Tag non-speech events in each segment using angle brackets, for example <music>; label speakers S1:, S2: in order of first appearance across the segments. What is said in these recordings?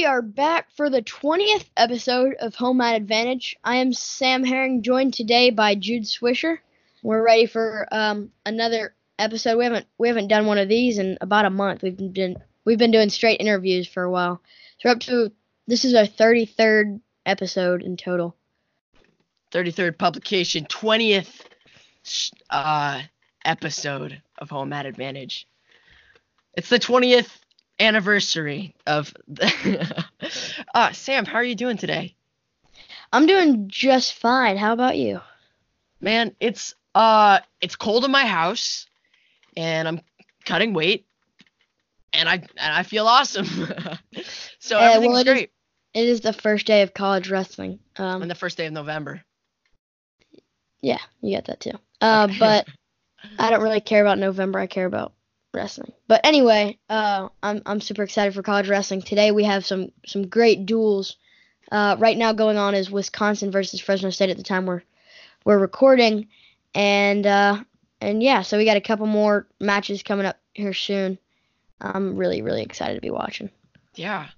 S1: we are back for the 20th episode of Home Mat Advantage. I am Sam Herring, joined today by Jude Swisher. We're ready for um, another episode. We haven't we haven't done one of these in about a month. We've been we've been doing straight interviews for a while. So we're up to this is our 33rd episode in total.
S2: 33rd publication, 20th uh, episode of Home Mat Advantage. It's the 20th anniversary of the uh <laughs> Sam, how are you doing today?
S1: I'm doing just fine. How about you?
S2: Man, it's uh it's cold in my house and I'm cutting weight and I and I feel awesome. <laughs> so
S1: Uh,
S2: everything's
S1: well, it is-
S2: great.
S1: It is the first day of college wrestling. Um,
S2: and the first day of November.
S1: yeah, you got that too. Uh, but <laughs> I don't really care about November. I care about wrestling. But anyway, uh, I'm I'm super excited for college wrestling. Today we have some some great duels. Uh, right now going on is Wisconsin versus Fresno State at the time we're we're recording, and uh, and yeah, so we got a couple more matches coming up here soon. I'm really really excited to be watching.
S2: Yeah.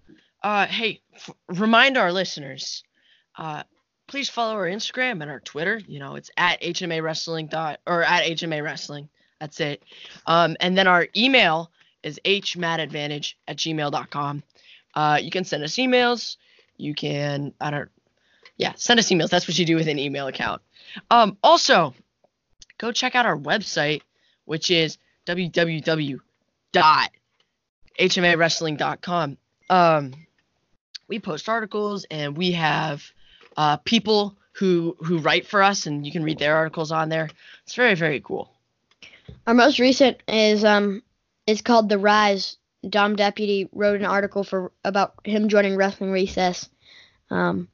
S2: Uh, hey, f- remind our listeners, uh, please follow our Instagram and our Twitter. You know, it's at HMA Wrestling dot or at HMA Wrestling. That's it. Um, and then our email is hmatadvantage at gmail.com. Uh, you can send us emails. You can, I don't, yeah, send us emails. That's what you do with an email account. Um, also, go check out our website, which is www.hmawrestling.com. Um, we post articles and we have uh, people who who write for us, and you can read their articles on there. It's very very cool.
S1: Our most recent is um it's called The Rise. Dom Deputy wrote an article for about him joining Wrestling Recess. Um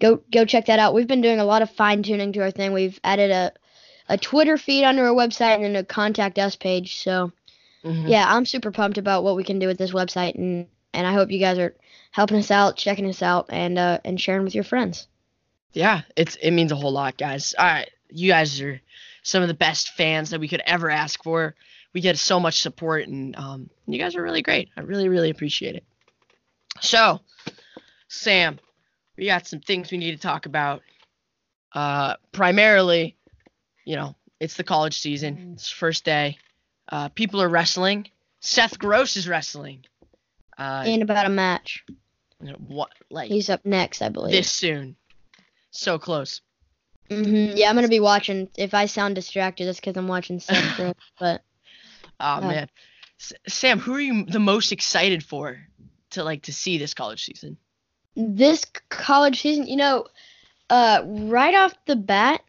S1: go go check that out. We've been doing a lot of fine tuning to our thing. We've added a a Twitter feed under our website and then a contact us page. So
S2: Mhm.
S1: yeah, I'm super pumped about what we can do with this website and and I hope you guys are helping us out, checking us out and uh and sharing with your friends.
S2: Yeah, it's it means a whole lot, guys. All right, you guys are some of the best fans that we could ever ask for. We get so much support, and um, you guys are really great. I really really appreciate it. So, Sam, we got some things we need to talk about. Uh, primarily, you know, it's the college season. It's first day. Uh, people are wrestling. Seth Gross is wrestling. Uh,
S1: In about a match.
S2: you know, what like
S1: He's up next, I believe.
S2: this soon? So close.
S1: Hmm Yeah, I'm gonna be watching. If I sound distracted, that's because I'm watching <laughs> Gross. But
S2: Oh
S1: Yeah.
S2: man, S- Sam, who are you the most excited for to like to see this college season?
S1: this college season, you know, uh, right off the bat,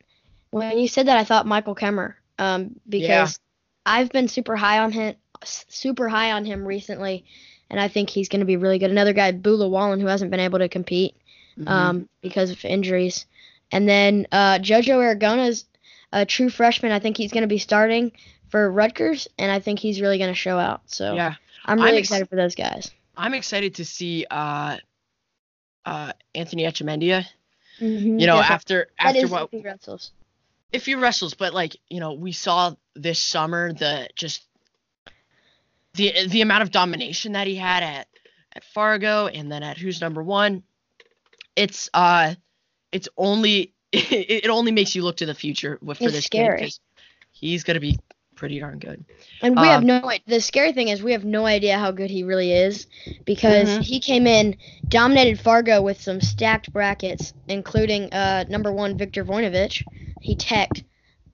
S1: when you said that, I thought Michael Kemerer, um, because I've been super high on him, super high on him recently, and I think he's gonna be really good. Another guy, Boo Lewallen, who hasn't been able to compete,
S2: Mhm.
S1: um, because of injuries, and then uh, JoJo Aragona's a true freshman. I think he's gonna be starting for Rutgers, and I think he's really gonna show out. So
S2: yeah,
S1: I'm really
S2: I'm ex-
S1: excited for those guys.
S2: I'm excited to see uh, uh, Anthony Echemendia.
S1: Mm-hmm.
S2: You know, after
S1: that
S2: after
S1: is
S2: what
S1: if he wrestles.
S2: if he wrestles, but like you know, we saw this summer the just the the amount of domination that he had at at Fargo and then at Who's Number One. It's uh, it's only <laughs> it, it only makes you look to the future for
S1: It's
S2: this
S1: scary.
S2: kid he's gonna be pretty darn good.
S1: And we have
S2: Um,
S1: no. i- The scary thing is we have no idea how good he really is because
S2: Mhm.
S1: he came in, dominated Fargo with some stacked brackets, including uh, number one Victor Voinovich. He teched,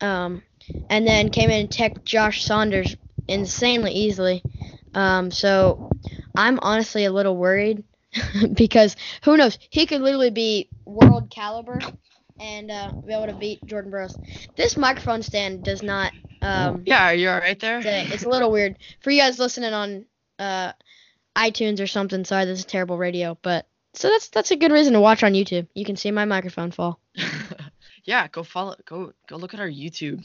S1: um, and then came in and teched Josh Saunders insanely easily. Um, so I'm honestly a little worried <laughs> because who knows? He could literally be world caliber and uh, be able to beat Jordan Burroughs. This microphone stand does not. Um,
S2: Yeah, are you all right there?
S1: today. It's a little weird for you guys listening on uh, iTunes or something. Sorry, this is terrible radio, but so that's that's a good reason to watch on YouTube. You can see my microphone fall. <laughs>
S2: yeah, go follow, go go look at our YouTube.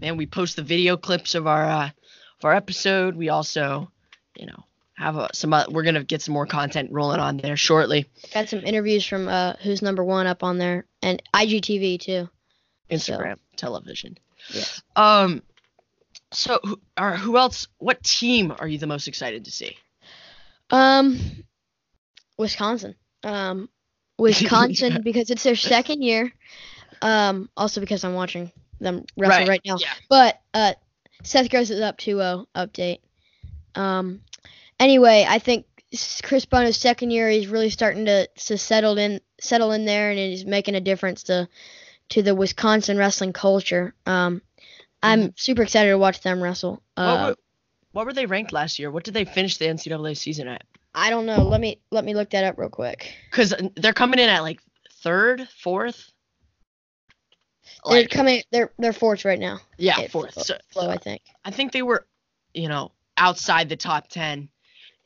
S2: Man, we post the video clips of our uh, of our episode. We also, you know, have some. Uh, we're gonna get some more content rolling on there shortly.
S1: Got some interviews from uh, Who's Number One up on there and IGTV too.
S2: Instagram, television.
S1: Yeah.
S2: Um. So, who, or who else? What team are you the most excited to see?
S1: Um, Wisconsin. Um, <laughs> Wisconsin
S2: Yeah.
S1: because it's their second year. Um, also because I'm watching them wrestle right, now.
S2: Yeah.
S1: But uh, Seth Gross is up 2-0 update. Um, anyway, I think Chris Bono's second year, he's really starting to, to settle in settle in there, and he's making a difference to to the Wisconsin wrestling culture. Um, I'm super excited to watch them wrestle.
S2: What,
S1: Uh,
S2: were, what were they ranked last year? What did they finish the NCAA season at?
S1: I don't know. Let me let me look that up real quick.
S2: Because they're coming in at like third, fourth.
S1: They're
S2: Like,
S1: coming. They're they're fourth right now.
S2: yeah, fourth. So,
S1: I think.
S2: I think they were, you know, outside the top 10.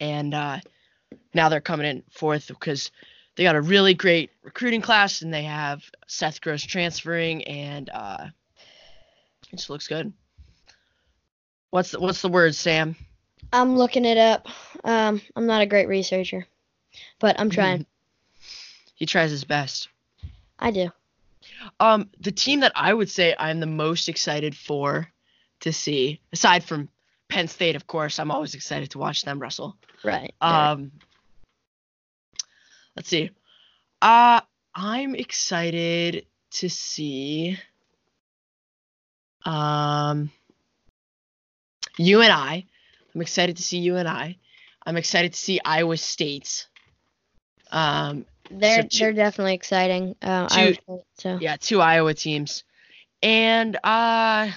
S2: And uh, now they're coming in fourth because they got a really great recruiting class and they have Seth Gross transferring and uh, it just looks good. What's the, what's the word, Sam?
S1: I'm looking it up. Um, I'm not a great researcher, but I'm trying.
S2: He tries his best.
S1: I do.
S2: Um, the team that I would say I'm the most excited for to see, aside from Penn State, of course, I'm always excited to watch them wrestle.
S1: Right. right.
S2: Um, let's see. Uh, I'm excited to see. Um, you and I. I'm excited to see you and I. I'm excited to see Iowa State. Um,
S1: they're
S2: two-
S1: they're definitely exciting. Uh,
S2: two-
S1: I would so.
S2: yeah, two Iowa teams, and uh,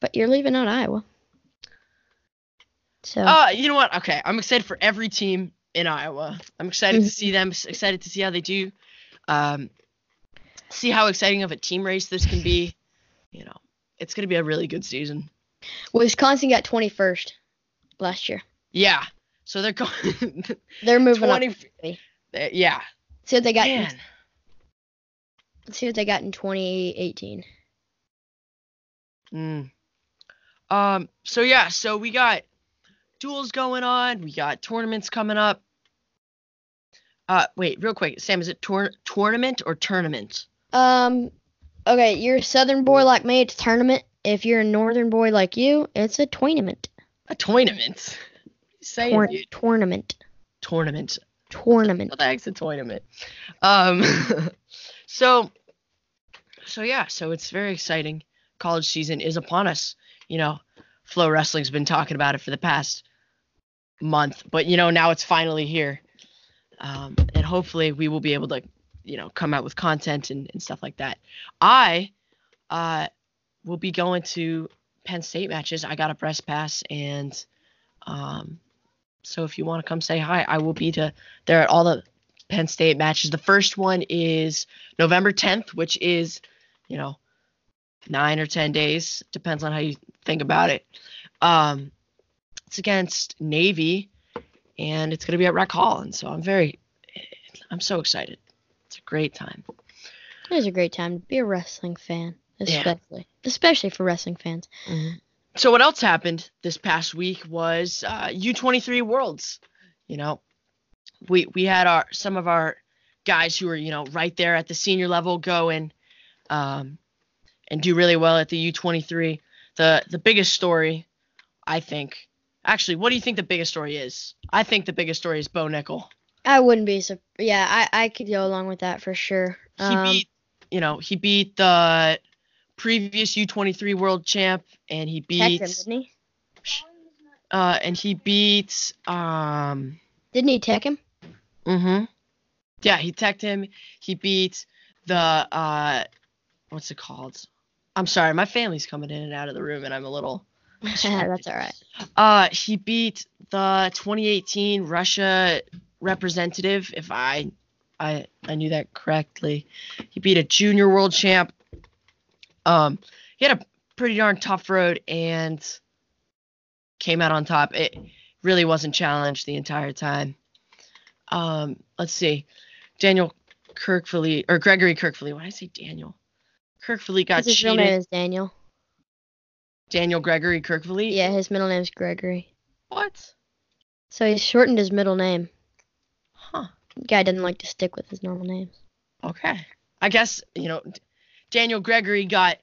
S1: But you're leaving out Iowa. So
S2: Uh, you know what? Okay, I'm excited for every team in Iowa. I'm excited to
S1: Mhm.
S2: see them. Excited to see how they do. Um, see how exciting of a team race this can be. You know, it's gonna be a really good season.
S1: Wisconsin got 21st last year.
S2: Yeah. So they're going. <laughs>
S1: They're moving up.
S2: 20. they- Yeah.
S1: See what they got. In, let's see what they got in 2018.
S2: Mm. Um. So yeah. So we got duels going on. We got tournaments coming up. Uh, wait, real quick, Sam. Is it tour- tournament or tournament?
S1: Um, okay, you're a Southern boy like me. It's tournament. If you're a Northern boy like you, it's a tournament.
S2: A tournament. Say dude.
S1: tournament.
S2: Tournament.
S1: Tournament.
S2: What the heck's a tournament? Um, <laughs> so, so yeah, so it's very exciting. College season is upon us. You know, FloWrestling's been talking about it for the past month, but you know now it's finally here, um, and hopefully we will be able to, you know, come out with content and, and stuff like that. I, uh, will be going to Penn State matches. I got a press pass, and um, so if you want to come say hi, I will be to there at all the Penn State matches. The first one is November 10th, which is, you know, nine or 10 days, depends on how you think about it. Um, it's against Navy, and it's going to be at Rec Hall. And so I'm very, I'm so excited. It's a great time.
S1: It is a great time to be a wrestling fan,
S2: Yeah.
S1: especially especially for wrestling fans.
S2: So what else happened this past week was uh, U23 Worlds. You know, we we had our some of our guys who were you know right there at the senior level go and um, and do really well at the U23. The the biggest story, I think. Actually, what do you think the biggest story is? I think the biggest story is Bo Nickal.
S1: I wouldn't be so. Yeah, I I could go along with that for sure.
S2: He
S1: Um,
S2: beat, you know, he beat the previous U23 world champ, and he
S1: Tech him,
S2: beat,
S1: didn't he?
S2: uh, and he beat, um,
S1: Didn't he tech him?
S2: Mm-hmm. Yeah, he teched him. He beat the uh what's it called? I'm sorry, my family's coming in and out of the room and I'm a little <laughs>
S1: That's all right.
S2: uh he beat the 2018 Russia representative if I I I knew that correctly. He beat a junior world champ. Um he had a pretty darn tough road and came out on top. It really wasn't challenged the entire time. Um let's see. Daniel Kerkvliet or Gregory Kerkvliet. Why did I say Daniel? Kerkvliet got
S1: 'Cause His real name is Daniel.
S2: Daniel Gregory Kerkvliet.
S1: Yeah, his middle name's Gregory.
S2: What?
S1: So he shortened his middle name.
S2: Huh.
S1: Guy doesn't like to stick with his normal names.
S2: Okay. I guess you know Daniel Gregory got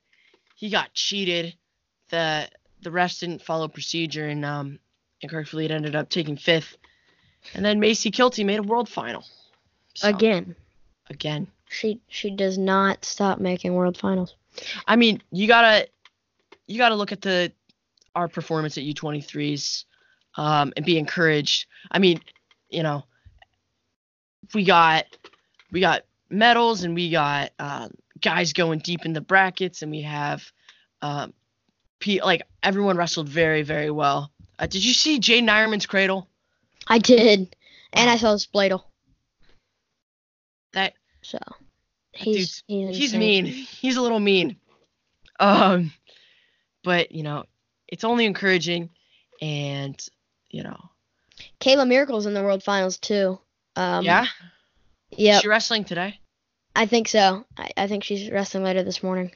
S2: he got cheated. The the rest didn't follow procedure and um and Kerkvliet ended up taking fifth And then Macy Kilty made a world final. So,
S1: Again,
S2: Again.
S1: she she does not stop making world finals.
S2: I mean, you gotta you gotta look at the our performance at U23s um, and be encouraged. I mean, you know, we got we got medals and we got um, guys going deep in the brackets and we have um, P- like everyone wrestled very very well. Uh, did you see Jay Nyerman's cradle?
S1: I did, and I saw the spladle.
S2: That
S1: So he's he's,
S2: he's mean. He's a little mean. Um, but you know, it's only encouraging, and you know,
S1: Kayla Miracle's in the world finals too. Um,
S2: yeah.
S1: Yep.
S2: She wrestling today.
S1: I think so. I, I think she's wrestling later this morning.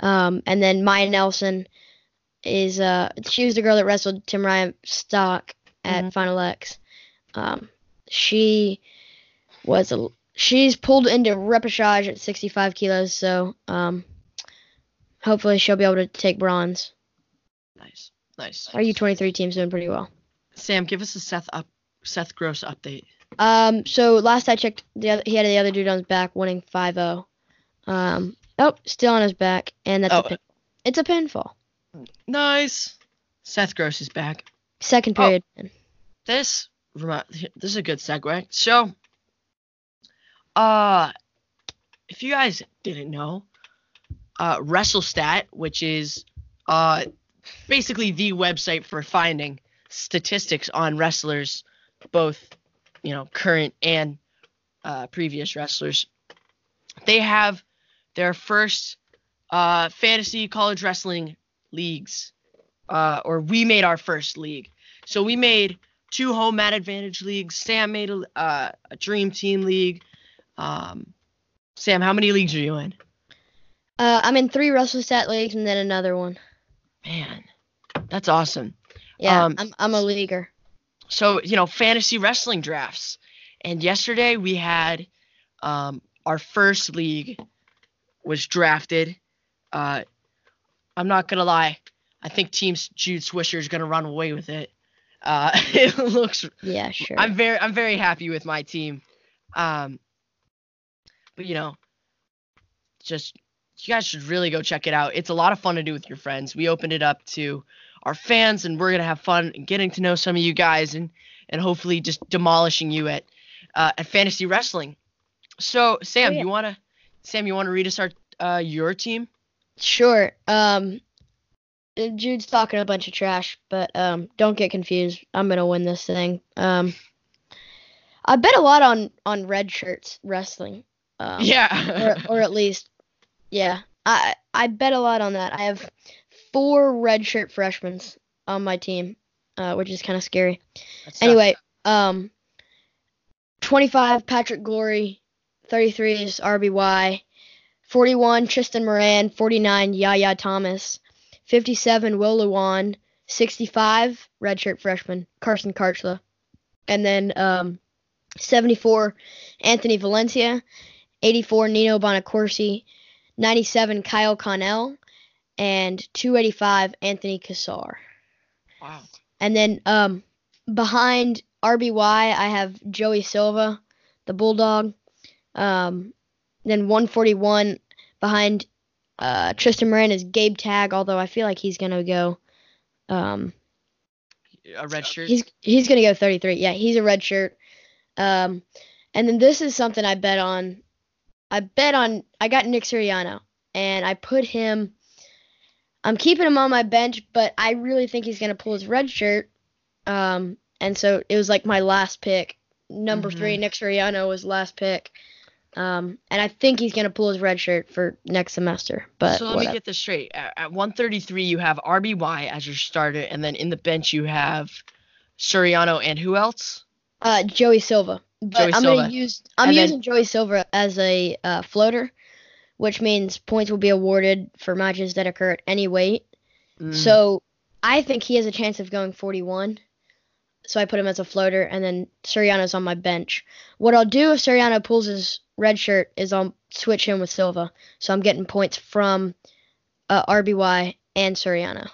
S1: Um, and then Maya Nelson is uh she was the girl that wrestled Tamyra stock at
S2: Mhm.
S1: Final X. Um, she was a she's pulled into repechage at 65 kilos, so um, hopefully she'll be able to take bronze.
S2: Nice, nice.
S1: Our U23 team's doing pretty well.
S2: Sam, give us a Seth up, Seth Gross update.
S1: Um, so last I checked, the other, he had the other dude on his back, winning 5-0. Um, oh, still on his back, and that's
S2: Oh.
S1: a pin. It's a pinfall.
S2: Nice. Seth Gross is back.
S1: Second
S2: Oh.
S1: period. pin.
S2: This this is a good segue. So, uh, if you guys didn't know, uh, WrestleStat, which is uh basically the website for finding statistics on wrestlers, both you know current and uh, previous wrestlers, they have their first uh, fantasy college wrestling leagues, uh, or we made our first league. So we made two home mat advantage leagues. Sam made a, uh, a dream team league. Um, Sam, how many leagues are you in?
S1: Uh, I'm in three WrestleStat leagues and then another one.
S2: Man, that's awesome.
S1: Yeah,
S2: Um,
S1: I'm I'm a leaguer.
S2: So you know, fantasy wrestling drafts. And yesterday we had um, our first league was drafted. Uh, I'm not gonna lie, I think Team Jude Swisher is gonna run away with it. Uh, <laughs> it looks
S1: Yeah, sure.
S2: I'm very I'm very happy with my team. Um but you know, just you guys should really go check it out. It's a lot of fun to do with your friends. We opened it up to our fans and we're going to have fun getting to know some of you guys and and hopefully just demolishing you at uh, at fantasy wrestling. So, Sam,
S1: yeah.
S2: you want to Sam, you want to read us our uh, your team?
S1: Sure. Um, Jude's talking a bunch of trash, but um, don't get confused. I'm gonna win this thing. Um, I bet a lot on on red shirts wrestling. Um,
S2: yeah.
S1: or or at least, yeah. I I bet a lot on that. I have four red shirt freshmen on my team, uh, which is kind of scary. Anyway, um, 25 Patrick Glory, 33 is RBY, 41 Tristan Moran, 49 Yahya Thomas, 57 Will Lewan, 65 redshirt freshman Carson Kharchla, and then um, 74 Anthony Valencia, 84 Nino Bonaccorsi, 97 Kyle Conel, and 285 Anthony Cassar.
S2: wow.
S1: And then um, behind RBY, I have Joey Silva, the Bulldog. Um, then 141 behind uh, Tristan Moran is Gabe Tag, although I feel like he's gonna go. Um,
S2: A red shirt.
S1: he's he's gonna go 33. Yeah, he's a red shirt. Um, and then this is something I bet on. I bet on. I got Nick Suriano, and I put him. I'm keeping him on my bench, but I really think he's gonna pull his red shirt. Um, and so it was like my last pick. Number three, Nick Suriano was last pick. Um, and I think he's gonna pull his red shirt for next semester. But
S2: so let
S1: whatever.
S2: me get this straight. At, at 133, you have RBY as your starter, and then in the bench you have Suriano and who else?
S1: Uh, Joey Silva. But
S2: Joey
S1: I'm
S2: Silva.
S1: gonna use I'm
S2: And then-
S1: using Joey Silva as a uh, floater, which means points will be awarded for matches that occur at any weight.
S2: Mm,
S1: So I think he has a chance of going 41. So I put him as a floater, and then Suriano's on my bench. What I'll do if Suriano pulls his red shirt is I'll switch him with Silva. So I'm getting points from uh, RBY and Suriano.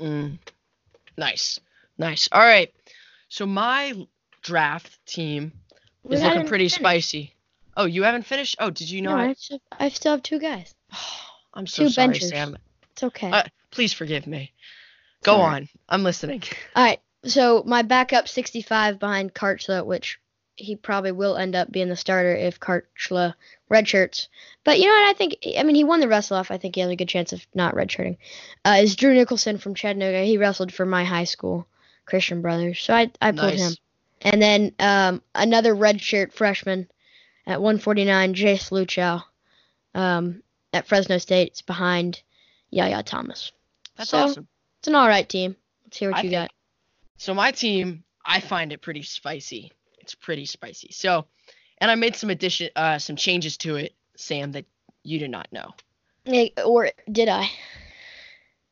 S2: mm, nice, nice. All right. So my draft team is looking pretty
S1: finished.
S2: spicy. Oh, you haven't finished? Oh, did you
S1: No,
S2: not?
S1: I, still, I still have two guys. <sighs>
S2: I'm so
S1: two
S2: sorry,
S1: benchers.
S2: Sam.
S1: It's okay.
S2: Uh, Please forgive me. Go
S1: Sorry.
S2: on. I'm listening. <laughs>
S1: All right. So my backup 65 behind Kharchla, which he probably will end up being the starter if Kharchla redshirts. But you know what? I think I mean he won the wrestle off. I think he has a good chance of not redshirting. Uh, is Drew Nicholson from Chattanooga? He wrestled for my high school, Christian Brothers. So I I pulled
S2: Nice.
S1: him. And then um, another redshirt freshman at 149, Jace Luchau, um, at Fresno State. It's behind Yahya Thomas.
S2: That's
S1: So-
S2: awesome.
S1: It's an all right team. Let's hear what
S2: I
S1: you
S2: think-
S1: got.
S2: So my team, I find it pretty spicy. It's pretty spicy. So, and I made some addition, uh, some changes to it, Sam, that you did not know.
S1: Or did I?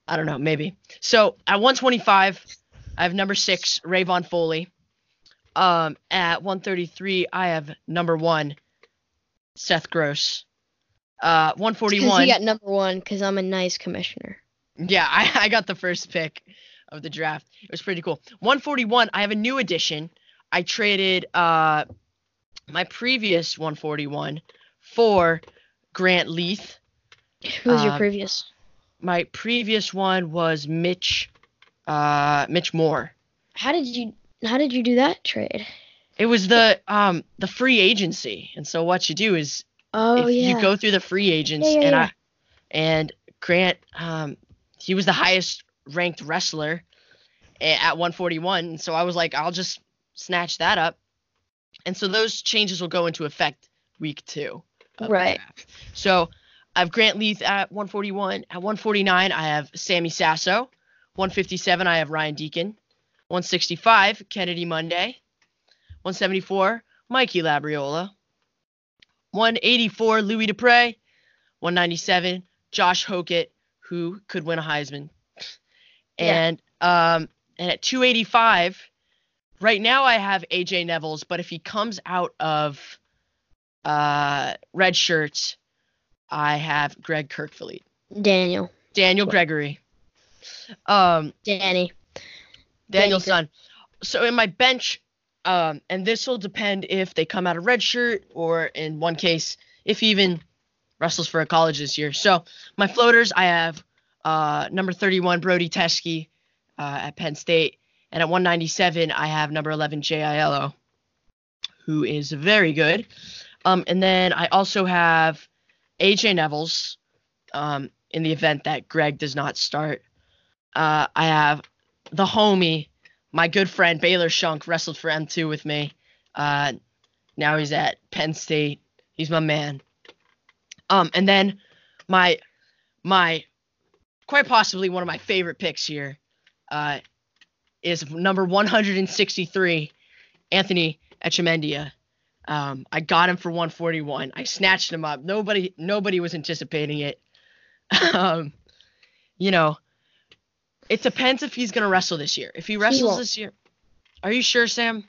S2: I don't know, maybe. So at 125, I have number six, Rayvon Foley. Um, at 133, I have number one, Seth Gross. Uh,
S1: Because
S2: 141.
S1: he got number one because I'm a nice commissioner.
S2: Yeah, <laughs> I, I got the first pick of the draft. It was pretty cool. 141, I have a new addition. I traded uh my previous 141 for Grant Leeth.
S1: Who was your
S2: Um,
S1: previous?
S2: My previous one was Mitch uh Mitch Moore.
S1: How did you How did you do that trade?
S2: It was the um the free agency. And so what you do is
S1: Oh
S2: if
S1: yeah.
S2: you go through the free agents
S1: Yeah, yeah,
S2: and
S1: yeah.
S2: I and Grant um he was the highest ranked wrestler at 141 and so I was like I'll just snatch that up and so those changes will go into effect week 2
S1: Right.
S2: so I have Grant Leeth at 141 at 149 I have Sammy Sasso 157 I have Ryan Deakin 165 Kennedy Monday. 174 Mikey Labriola. 184 Louis DePrez, 197 Josh Hokit, who could win a Heisman,
S1: Yeah.
S2: and um and at 285, right now I have AJ Nevills, but if he comes out of uh red shirts, I have Greg Kerkvliet,
S1: Daniel.
S2: Daniel Gregory, um
S1: Danny.
S2: Daniel's
S1: Danny.
S2: So in my bench, um, and this will depend if they come out of red shirt or in one case, if he even wrestles for a college this year. So my floaters, I have uh, number 31 Brody Teske uh, at Penn State, and at 197 I have number 11 J.I.L.O., who is very good. Um, and then I also have AJ Nevills um, in the event that Greg does not start. Uh, I have the homie, my good friend Baylor Shunk, wrestled for M2 with me. Uh, now he's at Penn State. He's my man. Um, and then my my quite possibly one of my favorite picks here uh, is number 163, Anthony Echemendia. Um, I got him for 141. I snatched him up. Nobody nobody was anticipating it. <laughs> um, you know, it depends if he's gonna wrestle this year. If he wrestles
S1: won't.
S2: this year, are you sure, Sam?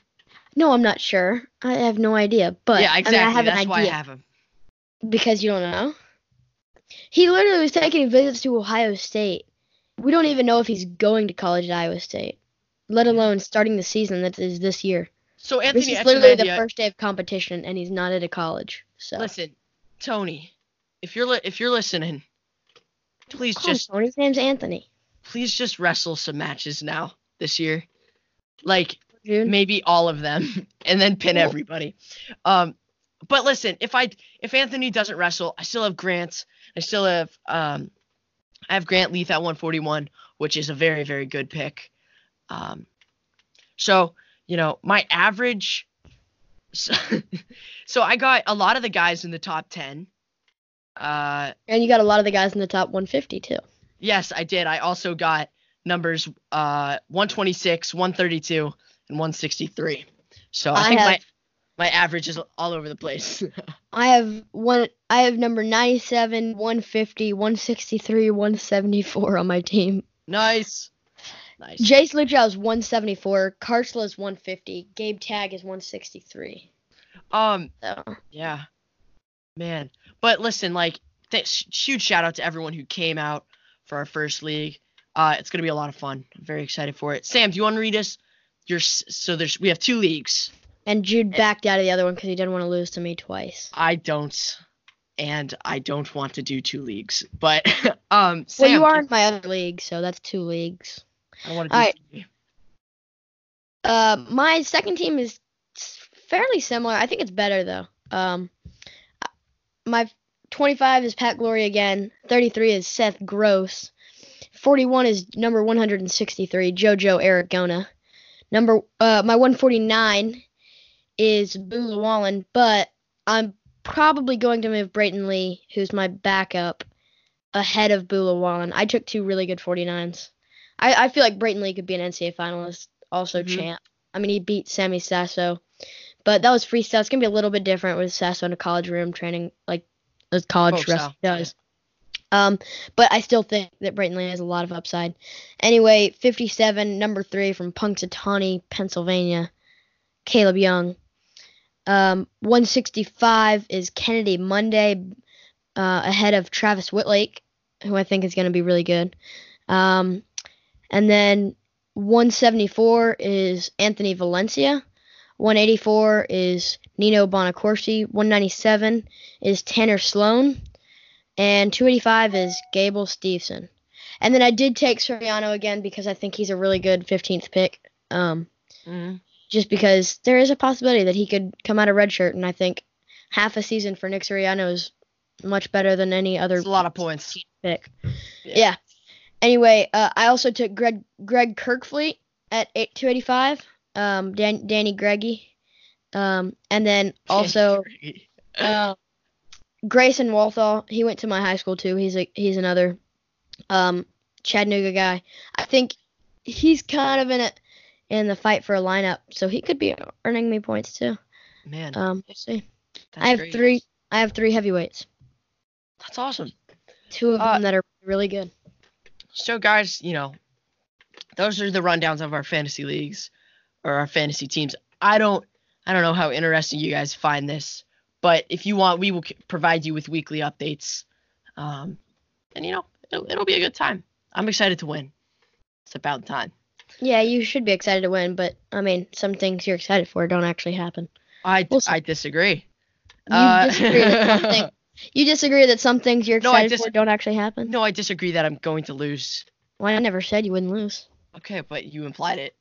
S1: No, I'm not sure. I have no idea. But
S2: yeah,
S1: I, mean,
S2: exactly.
S1: I have
S2: That's
S1: an
S2: why I have him.
S1: because you don't know. He literally was taking visits to Ohio State. We don't even know if he's going to college at Iowa State, let alone starting the season that is this year.
S2: So Anthony, This
S1: is literally the first day of competition, and he's not at a college. So
S2: Listen, Tony, if you're li- if you're listening, please just
S1: Tony. His name's Anthony.
S2: Please just wrestle some matches now this year, like
S1: Dude.
S2: maybe all of them, <laughs> and then pin
S1: Cool.
S2: everybody. Um, but listen, if I if Anthony doesn't wrestle, I still have Grant. I still have um, I have Grant Leeth at 141, which is a very very good pick. Um, so you know my average. So, <laughs> so I got a lot of the guys in the top 10. Uh,
S1: And you got a lot of the guys in the top 150 too.
S2: Yes, I did. I also got numbers uh 126, 132, and 163. So I,
S1: I
S2: think my
S1: have-
S2: my average is all over the place. <laughs>
S1: I have one. I have number 97, 150, 163, 174 on my team.
S2: nice. Nice.
S1: Jace Luchau is 174. Kharchla is 150. Gabe Tag is 163.
S2: um
S1: So
S2: yeah. Man. But listen, like th- huge shout out to everyone who came out for our first league. Uh it's going to be a lot of fun. I'm very excited for it. Sam, do you want to read us you're so there's we have two leagues.
S1: And Jude backed out of the other one because he didn't want to lose to me twice.
S2: I don't, and I don't want to do two leagues. But <laughs> um,
S1: well, you are in my other league, so that's two leagues.
S2: I don't want to do. Three.
S1: Uh, my second team is fairly similar. I think it's better though. Um, my 25 is Pat Glory again. 33 is Seth Gross. 41 is number 163 JoJo Aragona. Number uh my 149 is Boo Lewallen, but I'm probably going to move Brayton Lee, who's my backup, ahead of Boo Lewallen. I took two really good 49s. I, I feel like Brayton Lee could be an NCAA finalist, also
S2: Mhm.
S1: champ. I mean, he beat Sammy Sasso, but that was freestyle. It's gonna be a little bit different with Sasso in a college room training, like a college
S2: Hope so,
S1: does. Um, but I still think that Brayton Lee has a lot of upside. Anyway, 57, number three from Punxsutawney, Pennsylvania, Caleb Young. Um, 165 is Kennedy Monday, uh, ahead of Travis Wittlake, who I think is going to be really good. Um, and then 174 is Anthony Valencia. 184 is Nino Bonaccorsi. 197 is Tanner Sloan. And 285 is Gable Steveson. And then I did take Suriano again because I think he's a really good 15th pick. Um,
S2: Mhm.
S1: just because there is a possibility that he could come out of redshirt, and I think half a season for Nick Suriano is much better than any other
S2: a lot of points.
S1: pick.
S2: Yeah.
S1: Yeah. Anyway, uh, I also took Greg Greg Kerkvliet at eight two eighty five. Um, Dan, Danny Greggy, um, and then <laughs> also uh, <laughs> Grayson Walthall. He went to my high school too. He's a he's another um, Chattanooga guy. I think he's kind of in it in the fight for a lineup, so he could be earning me points too.
S2: man,
S1: Um, we'll see. I have
S2: great.
S1: three. I have three heavyweights.
S2: That's awesome.
S1: Two of
S2: Uh,
S1: them that are really good.
S2: So guys, you know, those are the rundowns of our fantasy leagues or our fantasy teams. I don't I don't know how interesting you guys find this, but if you want, we will provide you with weekly updates. Um, and you know, it'll, it'll be a good time. I'm excited to win. It's about time.
S1: Yeah, you should be excited to win, but I mean, some things you're excited for don't actually happen.
S2: I
S1: We'll.
S2: I disagree.
S1: You
S2: Uh,
S1: disagree that something. <laughs> You disagree that some things you're
S2: No,
S1: excited
S2: dis-
S1: for don't actually happen.
S2: no, I disagree that I'm going to lose.
S1: Well, I never said you wouldn't lose.
S2: Okay, but you implied it.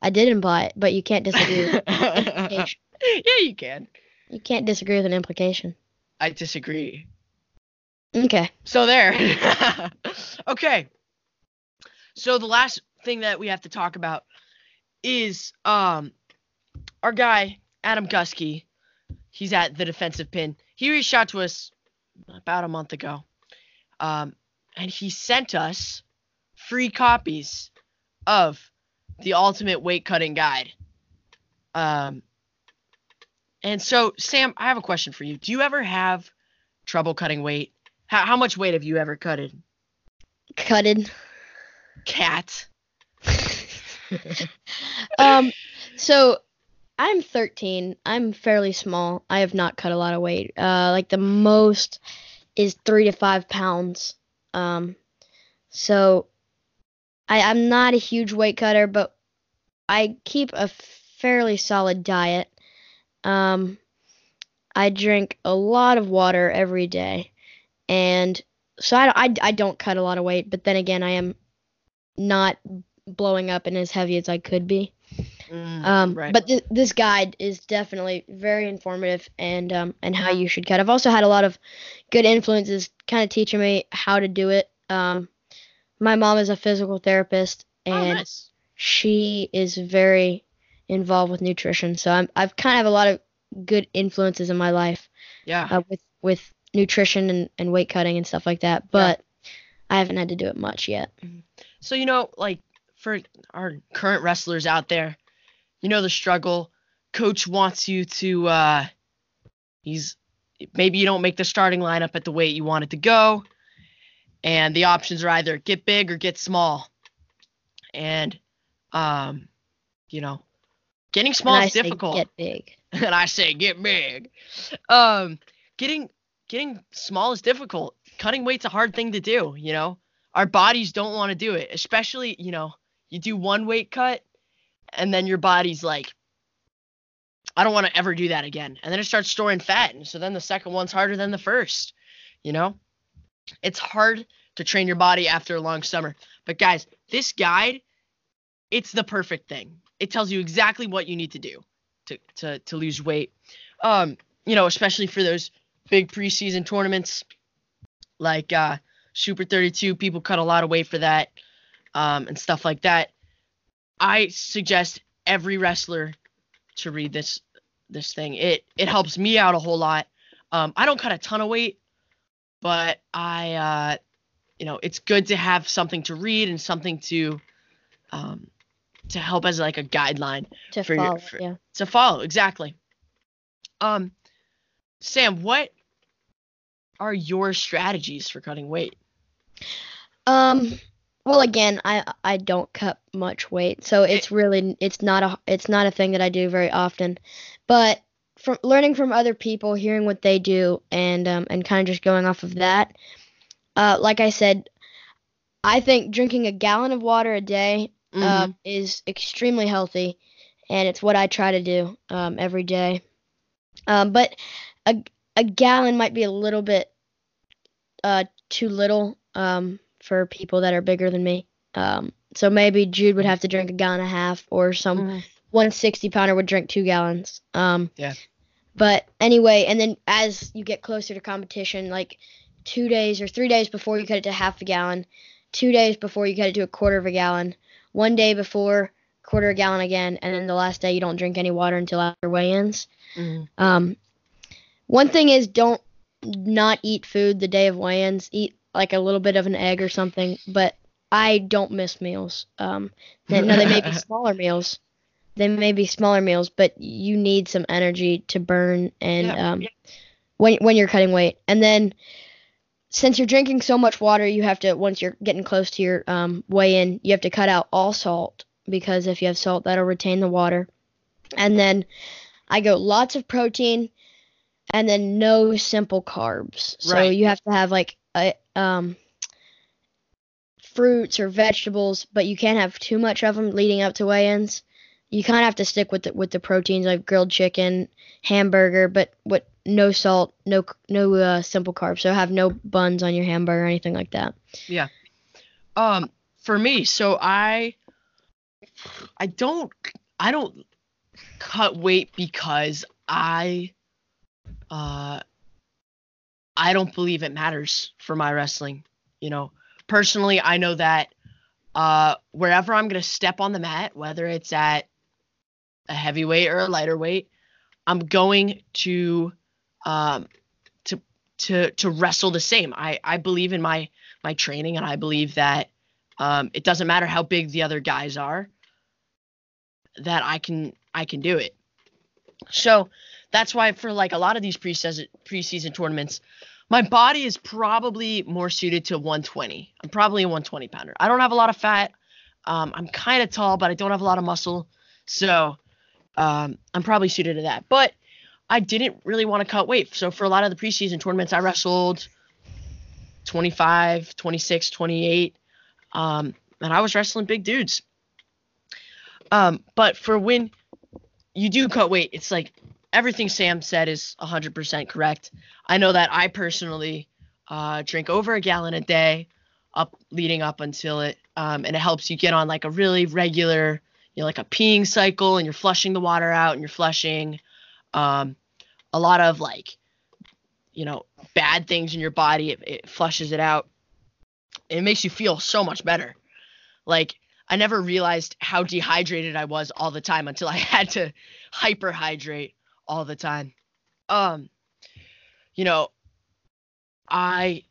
S1: I didn't buy it, but you can't disagree. with <laughs>
S2: yeah, you can.
S1: You can't disagree with an implication.
S2: I disagree.
S1: Okay.
S2: So there. <laughs> okay. So the last thing that we have to talk about is um our guy Adam Gusky. He's at the defensive pin. He reached out to us about a month ago. Um and he sent us free copies of the ultimate weight cutting guide. Um and so Sam, I have a question for you. Do you ever have trouble cutting weight? How, how much weight have you ever cutted?
S1: Cutted.
S2: Cat. <laughs>
S1: um, so I'm 13. I'm fairly small. I have not cut a lot of weight. Uh, like the most is three to five pounds. Um, so I, I'm not a huge weight cutter, but I keep a fairly solid diet. Um, I drink a lot of water every day, and so I, I, I don't cut a lot of weight. But then again, I am not blowing up and as heavy as I could be.
S2: Mm,
S1: Um,
S2: right.
S1: But th- this guide is definitely very informative and um, and how you should cut. I've also had a lot of good influences, kind of teaching me how to do it. Um, my mom is a physical therapist,
S2: oh,
S1: and
S2: nice.
S1: she is very involved with nutrition. So I'm I've kind of have a lot of good influences in my life
S2: Yeah.
S1: uh, with with nutrition and, and weight cutting and stuff like that. But I haven't had to do it much yet.
S2: So you know, like for our current wrestlers out there, you know the struggle. Coach wants you to uh he's maybe you don't make the starting lineup at the weight you want it to go. And the options are either get big or get small. And um, you know, getting small
S1: and I
S2: is
S1: say
S2: difficult.
S1: Get big. <laughs>
S2: and I say get big. Um, getting getting small is difficult. Cutting weight's a hard thing to do. You know, our bodies don't want to do it, especially you know you do one weight cut, and then your body's like, I don't want to ever do that again. And then it starts storing fat. And so then the second one's harder than the first. You know? It's hard to train your body after a long summer. But guys, this guide, it's the perfect thing. It tells you exactly what you need to do to to, to lose weight. Um, you know, especially for those big preseason tournaments like uh Super 32, people cut a lot of weight for that. Um, and stuff like that. I suggest every wrestler to read this this thing. It it helps me out a whole lot. Um, I don't cut a ton of weight, but I uh, you know it's good to have something to read and something to um, to help as like a guideline
S1: To
S2: for your-
S1: follow,
S2: for-
S1: yeah.
S2: to follow exactly. Um, Sam, what are your strategies for cutting weight?
S1: Um. Well, again, I I don't cut much weight, so it's really it's not a it's not a thing that I do very often. But from learning from other people, hearing what they do, and um and kind of just going off of that, uh, like I said, I think drinking a gallon of water a day uh,
S2: Mhm.
S1: is extremely healthy, and it's what I try to do um, every day. Um, but a a gallon might be a little bit uh, too little um, for people that are bigger than me. Um, so maybe Jude would have to drink a gallon and a half, or some
S2: Mhm.
S1: 160 pounder would drink two gallons. Um,
S2: Yeah.
S1: But anyway, and then as you get closer to competition, like two days or three days before you cut it to half a gallon, two days before you cut it to a quarter of a gallon, one day before quarter of a gallon again, and then the last day you don't drink any water until after weigh-ins.
S2: Mhm.
S1: Um, one thing is don't not eat food the day of weigh-ins. Eat like a little bit of an egg or something. But I don't miss meals. Um, they may be <laughs> smaller meals. They may be smaller meals, but you need some energy to burn and
S2: Yeah,
S1: um,
S2: yeah.
S1: when when you're cutting weight. And then since you're drinking so much water, you have to once you're getting close to your um, weigh-in, you have to cut out all salt because if you have salt, that'll retain the water. And then I go lots of protein and then no simple carbs. So
S2: Right.
S1: you have to have like a um fruits or vegetables, but you can't have too much of them leading up to weigh-ins. You kind of have to stick with the, with the proteins like grilled chicken, hamburger, but what no salt, no no uh, simple carbs. So have no buns on your hamburger or anything like that. Yeah.
S2: Um, for me, so I, I don't, I don't cut weight because I, uh, I don't believe it matters for my wrestling. You know, personally, I know that, uh, wherever I'm gonna step on the mat, whether it's at a heavyweight or a lighter weight, I'm going to, um, to to to wrestle the same. I I believe in my my training, and I believe that um, it doesn't matter how big the other guys are, that I can I can do it. So that's why for like a lot of these preseason preseason tournaments, my body is probably more suited to 120. I'm probably a 120 pounder. I don't have a lot of fat. Um, I'm kind of tall, but I don't have a lot of muscle, so um, I'm probably suited to that. But I didn't really want to cut weight, so for a lot of the preseason tournaments, I wrestled 25, 26, 28. Um, and I was wrestling big dudes. Um, but for when you do cut weight, it's like everything Sam said is 100% correct. I know that I personally uh, drink over a gallon a day, up leading up until it, um, and it helps you get on like a really regular, you know, like a peeing cycle, and you're flushing the water out, and you're flushing um, a lot of like, you know, bad things in your body. It, it flushes it out. It makes you feel so much better. Like I never realized how dehydrated I was all the time until I <laughs> had to hyperhydrate all the time. Um, you know, I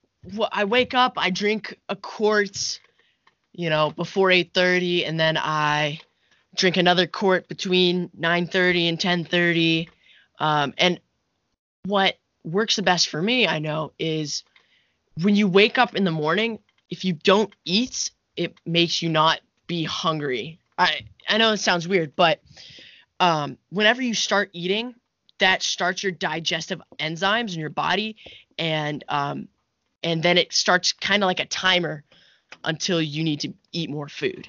S2: I wake up, I drink a quart, you know, before 8:30, and then I drink another quart between 9:30 and 10:30. Um, and what works the best for me, I know, is when you wake up in the morning, if you don't eat, it makes you not be hungry. I I know it sounds weird, but um, whenever you start eating, that starts your digestive enzymes in your body, and um, and then it starts kind of like a timer until you need to eat more food.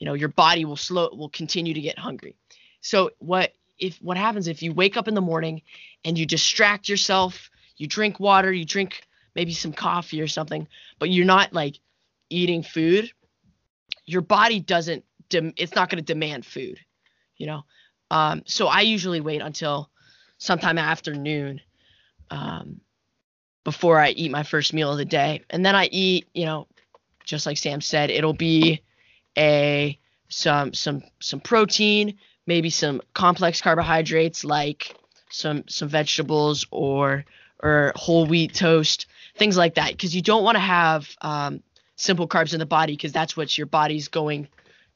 S2: You know your body will slow will continue to get hungry. So what if what happens if you wake up in the morning and you distract yourself, you drink water, you drink maybe some coffee or something, but you're not like eating food, your body doesn't dem- it's not going to demand food, you know. Um, so I usually wait until sometime after noon um, before I eat my first meal of the day, and then I eat, you know, just like Sam said, it'll be a some some some protein, maybe some complex carbohydrates like some some vegetables or or whole wheat toast, things like that, because you don't want to have um, simple carbs in the body because that's what your body's going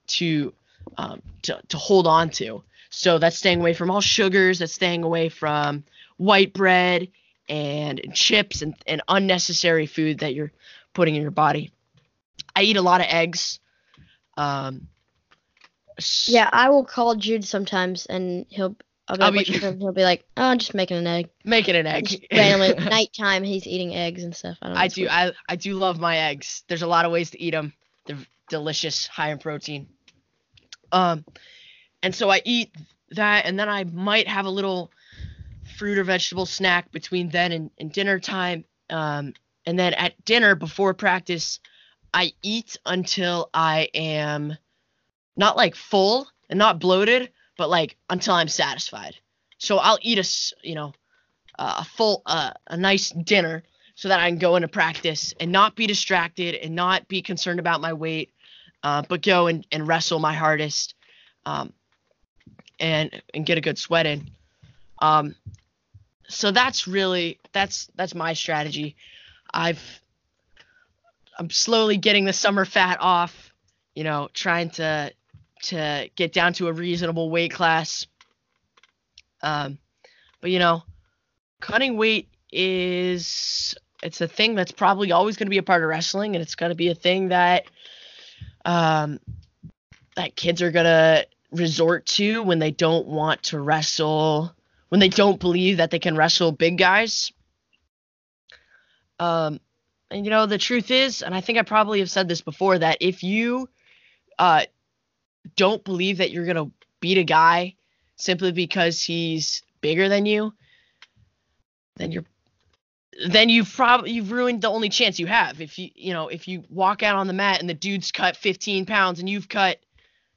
S2: to, um, to to hold on to. So that's staying away from all sugars. That's staying away from white bread and chips and, and unnecessary food that you're putting in your body. I eat a lot of eggs. Um,
S1: Yeah, I will call Jude sometimes, and he'll. I'll be,
S2: I'll
S1: like,
S2: be-
S1: "What you doing?" he'll be like, "Oh, I'm just making an egg."
S2: making an
S1: Just
S2: egg.
S1: randomly <laughs> nighttime, he's eating eggs and stuff. I don't know.
S2: I do. I I do love my eggs. There's a lot of ways to eat them. They're delicious, high in protein. Um, and so I eat that, and then I might have a little fruit or vegetable snack between then and, and dinner time. Um, and then at dinner before practice, I eat until I am not like full and not bloated, but like until I'm satisfied. So I'll eat a you know a full uh, a nice dinner so that I can go into practice and not be distracted and not be concerned about my weight, uh, but go and, and wrestle my hardest, um, and and get a good sweat in. Um, so that's really that's that's my strategy. I've I'm slowly getting the summer fat off, you know, trying to to get down to a reasonable weight class. Um, but you know, cutting weight is it's a thing that's probably always going to be a part of wrestling and it's going to be a thing that um that kids are going to resort to when they don't want to wrestle when they don't believe that they can wrestle big guys um and you know the truth is and i think i probably have said this before that if you uh don't believe that you're going to beat a guy simply because he's bigger than you then you're then you've probably you've ruined the only chance you have. If you you know if you walk out on the mat and the dude's cut 15 pounds and you've cut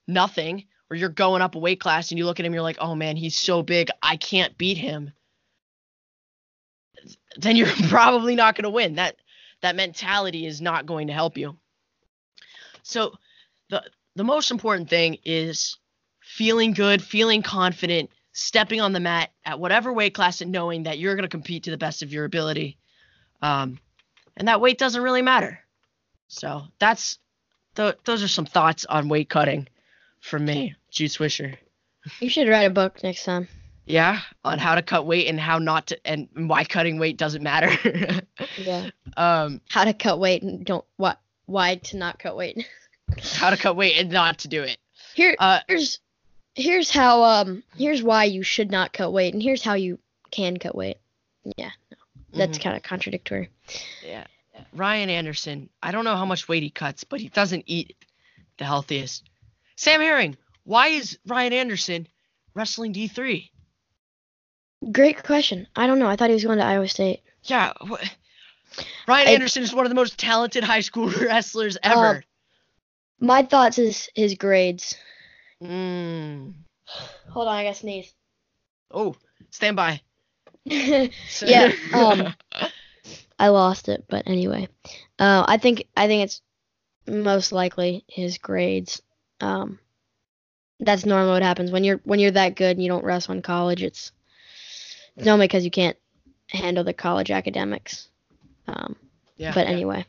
S2: nothing, or you're going up a weight class and you look at him, you're like, oh man, he's so big, I can't beat him. Then you're <laughs> probably not going to win. That that mentality is not going to help you. So the the most important thing is feeling good, feeling confident, stepping on the mat at whatever weight class and knowing that you're going to compete to the best of your ability. Um, and that weight doesn't really matter. So that's the, those are some thoughts on weight cutting from me, Jude Swisher.
S1: You should write a book next time.
S2: Yeah, on how to cut weight and how not to and why cutting weight doesn't matter. <laughs>
S1: Yeah.
S2: um,
S1: How to cut weight and don't what why to not cut weight. <laughs>
S2: how to cut weight and not to do it.
S1: Here
S2: Uh,
S1: here's here's how um here's why you should not cut weight and here's how you can cut weight. Yeah, that's
S2: mhm.
S1: kind of contradictory.
S2: Yeah. Ryan Anderson, I don't know how much weight he cuts, but he doesn't eat the healthiest. Sam Herring, why is Ryan Anderson wrestling D3?
S1: Great question. I don't know. I thought he was going to Iowa State.
S2: Yeah. Wh- Ryan
S1: I-
S2: Anderson is one of the most talented high school <laughs> wrestlers ever.
S1: My thoughts is his grades.
S2: mm.
S1: Hold on, I got sneeze.
S2: Oh, stand by. <laughs>
S1: yeah, um, <laughs> I lost it, but anyway, uh, I think I think it's most likely his grades. Um, that's normally what happens when you're when you're that good and you don't wrestle in college. It's it's normally because you can't handle the college academics. Um,
S2: yeah.
S1: but anyway,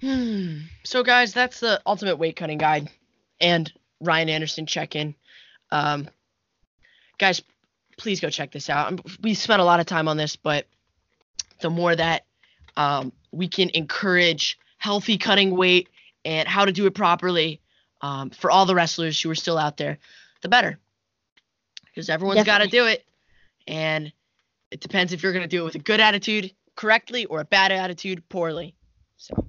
S2: Hmm. So, guys, that's the ultimate weight cutting guide and Ryan Anderson check in. Um, guys, please go check this out. Um, We spent a lot of time on this, but the more that um, we can encourage healthy cutting weight and how to do it properly um, for all the wrestlers who are still out there, the better. Because everyone's got to do it. And it depends if you're going to do it with a good attitude correctly or a bad attitude poorly. So.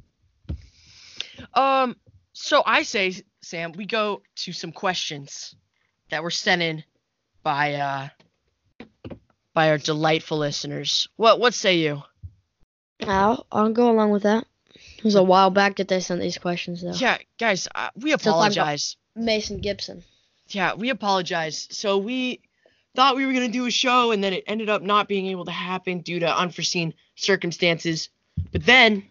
S2: Um, So I say, Sam, we go to some questions that were sent in by uh by our delightful listeners. What what say you?
S1: I'll, I'll go along with that. It was a while back that they sent these questions, though.
S2: Yeah, guys, uh, we
S1: So it's like a-
S2: apologize.
S1: Mason Gibson.
S2: Yeah, we apologize. So we thought we were gonna do a show, and then it ended up not being able to happen due to unforeseen circumstances. But then,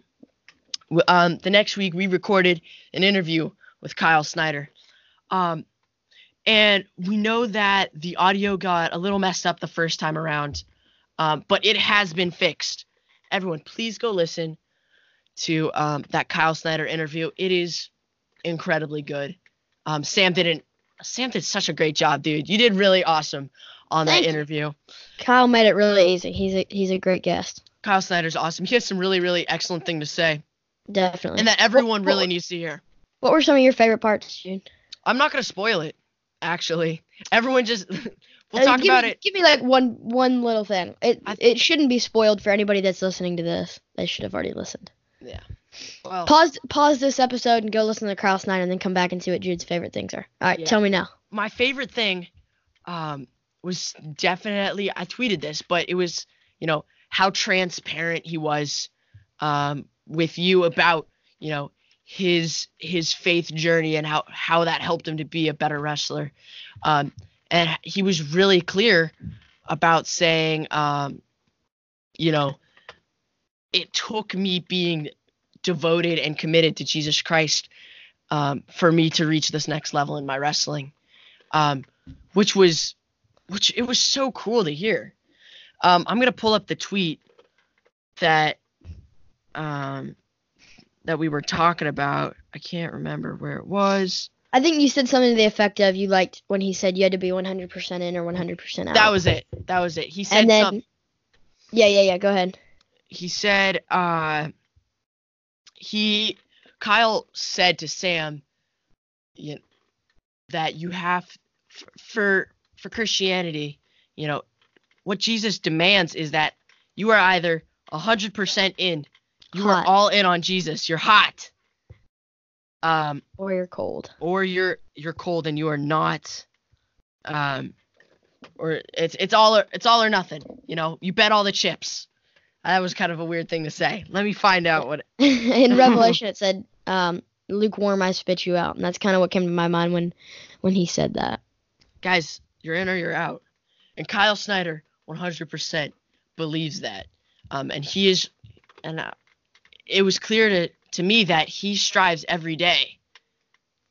S2: um, the next week we recorded an interview with Kyle Snyder, um, and we know that the audio got a little messed up the first time around, um, but it has been fixed. Everyone, please go listen to um, that Kyle Snyder interview. It is incredibly good. Um, Sam didn't. Sam did such a great job, dude. You did really awesome on
S1: Thank
S2: that
S1: you.
S2: interview.
S1: Kyle made it really easy. He's a he's a great guest.
S2: Kyle Snyder's awesome. He has some really, really excellent thing to say,
S1: Definitely.
S2: and that everyone
S1: what-
S2: really needs to hear.
S1: What were some of your favorite parts, Jude?
S2: I'm not gonna spoil it. Actually, everyone just <laughs> we'll
S1: Uh,
S2: talk
S1: give
S2: about it.
S1: Give me like one one little thing. It
S2: I-
S1: it shouldn't be spoiled for anybody that's listening to this. They should have already listened.
S2: Well,
S1: Pause pause this episode and go listen to Kyle Snyder and then come back and see what Jude's favorite things are. All right,
S2: Yeah.
S1: tell me now.
S2: my favorite thing um, was definitely I tweeted this, but it was you know how transparent he was um, with you about you know his his faith journey and how how that helped him to be a better wrestler, um, and he was really clear about saying um, you know it took me being devoted and committed to Jesus Christ um, for me to reach this next level in my wrestling um, which was which it was so cool to hear. Um, I'm gonna pull up the tweet that um, that we were talking about. I can't remember where it was.
S1: I think you said something to the effect of you liked when he said you had to be 100% in or 100% out.
S2: That was it. That was it. He said
S1: and then
S2: some,
S1: yeah, yeah, yeah. Go ahead.
S2: he said uh he Kyle said to Sam you know, that you have f- for for Christianity, you know, what Jesus demands is that you are either 100% in, you
S1: Hot.
S2: are all in on Jesus, you're hot. Um
S1: Or you're cold.
S2: or you're you're cold and you are not um or it's it's all or it's all or nothing, you know, you bet all the chips. That was kind of a weird thing to say. Let me find out what <laughs>
S1: in <laughs> Revelation it said, um, lukewarm I spit you out. And that's kind of what came to my mind when when he said that.
S2: guys, you're in or you're out. And Kyle Snyder 100% believes that. Um, and he is, and uh, it was clear to, to me that he strives every day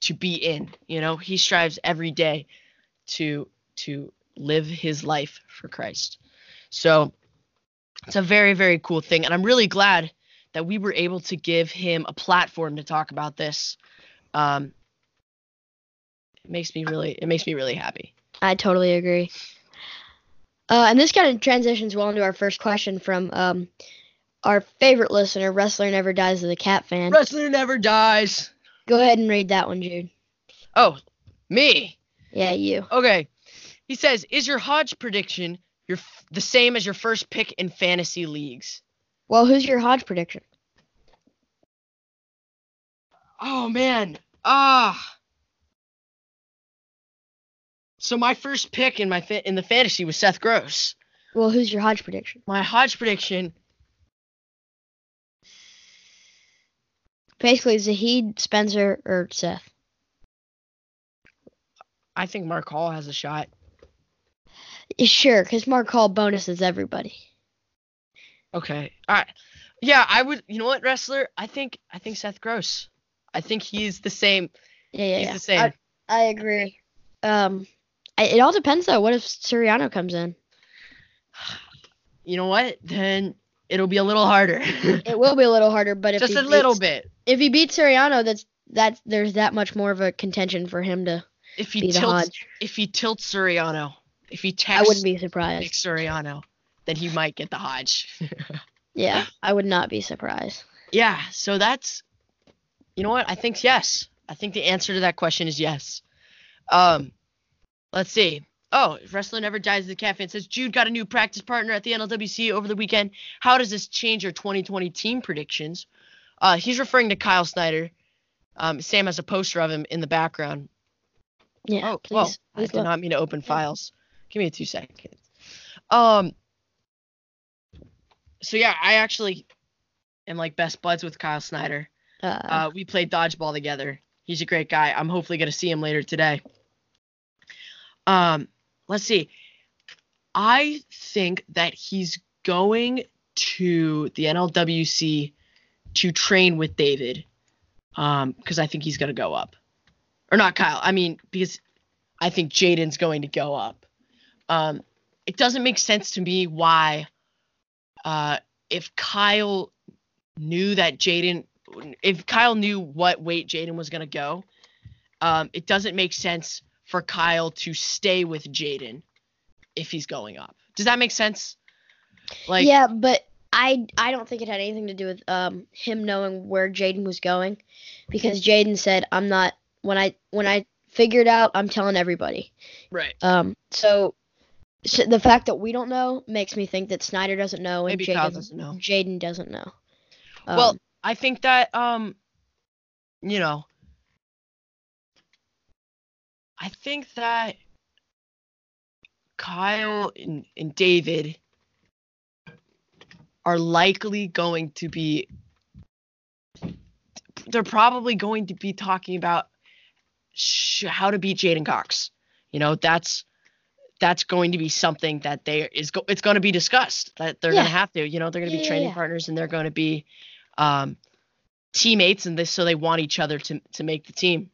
S2: to be in. You know, he strives every day to to live his life for Christ. So it's a very very cool thing, and I'm really glad that we were able to give him a platform to talk about this. Um, it makes me really it makes me really happy.
S1: I totally agree. Uh, and this kind of transitions well into our first question from um, our favorite listener, Wrestler Never Dies of the Cat fan.
S2: Wrestler never dies.
S1: Go ahead and read that one, Jude.
S2: Oh, me.
S1: Yeah, you.
S2: Okay. He says, "Is your Hodge prediction your f- the same as your first pick in fantasy leagues?"
S1: Well, who's your Hodge prediction?
S2: Oh man. Ah. So my first pick in my fa- in the fantasy was Seth Gross.
S1: Well, who's your Hodge prediction?
S2: My Hodge prediction,
S1: Basically, Zahid, Spencer, or Seth.
S2: I think Mark Hall has a shot.
S1: Sure, because Mark Hall bonuses everybody.
S2: Okay. All right. Yeah, I would. You know what, wrestler? I think I think Seth Gross. I think he's the same.
S1: Yeah, yeah,
S2: He's
S1: yeah.
S2: the same.
S1: I, I agree. Um, I, it all depends though. What if Suriano comes in?
S2: you know what? Then it'll be a little harder. <laughs>
S1: It will be a little harder, but if
S2: Just
S1: he
S2: a little bit.
S1: If he beats Suriano, that's that's there's that much more of a contention for him to
S2: If he tilts, if he tilts Suriano, if he
S1: I wouldn't be surprised. Nick.
S2: Suriano, then he might get the Hodge. <laughs>
S1: Yeah, I would not be surprised.
S2: yeah. So that's, you know what? I think yes. I think the answer to that question is yes. Um, let's see. Oh, wrestler never dies. The cat fan says Jude got a new practice partner at the NLWC over the weekend. How does this change your 2020 team predictions? Uh, he's referring to Kyle Snyder. Um, Sam has a poster of him in the background.
S1: Yeah,
S2: oh,
S1: please,
S2: whoa,
S1: please
S2: I did
S1: look.
S2: not mean to open files. Give me two seconds. Um. So yeah, I actually am like best buds with Kyle Snyder.
S1: Uh,
S2: Uh, we played dodgeball together. He's a great guy. I'm hopefully gonna see him later today. Um, let's see. I think that he's going to the NLWC to train with David. Um, because I think he's gonna go up. Or not Kyle. I mean, because I think J'den's going to go up. Um, it doesn't make sense to me why uh if Kyle knew that J'den if Kyle knew what weight J'den was gonna go, um, it doesn't make sense for Kyle to stay with J'den if he's going up. Does that make sense? Like
S1: yeah, but I I don't think it had anything to do with um him knowing where J'den was going, because J'den said I'm not when I when I figured out I'm telling everybody.
S2: right.
S1: Um, so, so the fact that we don't know makes me think that Snyder doesn't know and J'den
S2: doesn't know.
S1: J'den doesn't know. Um,
S2: Well, I think that um you know I think that Kyle and, and David are likely going to be they're probably going to be talking about sh- how to beat J'den Cox. You know, that's that's going to be something that they is go- it's going to be discussed that they're going to have to. You know, they're going to
S1: Yeah,
S2: be
S1: yeah,
S2: training
S1: yeah.
S2: partners and they're going to be um, teammates, and this so they want each other to to make the team.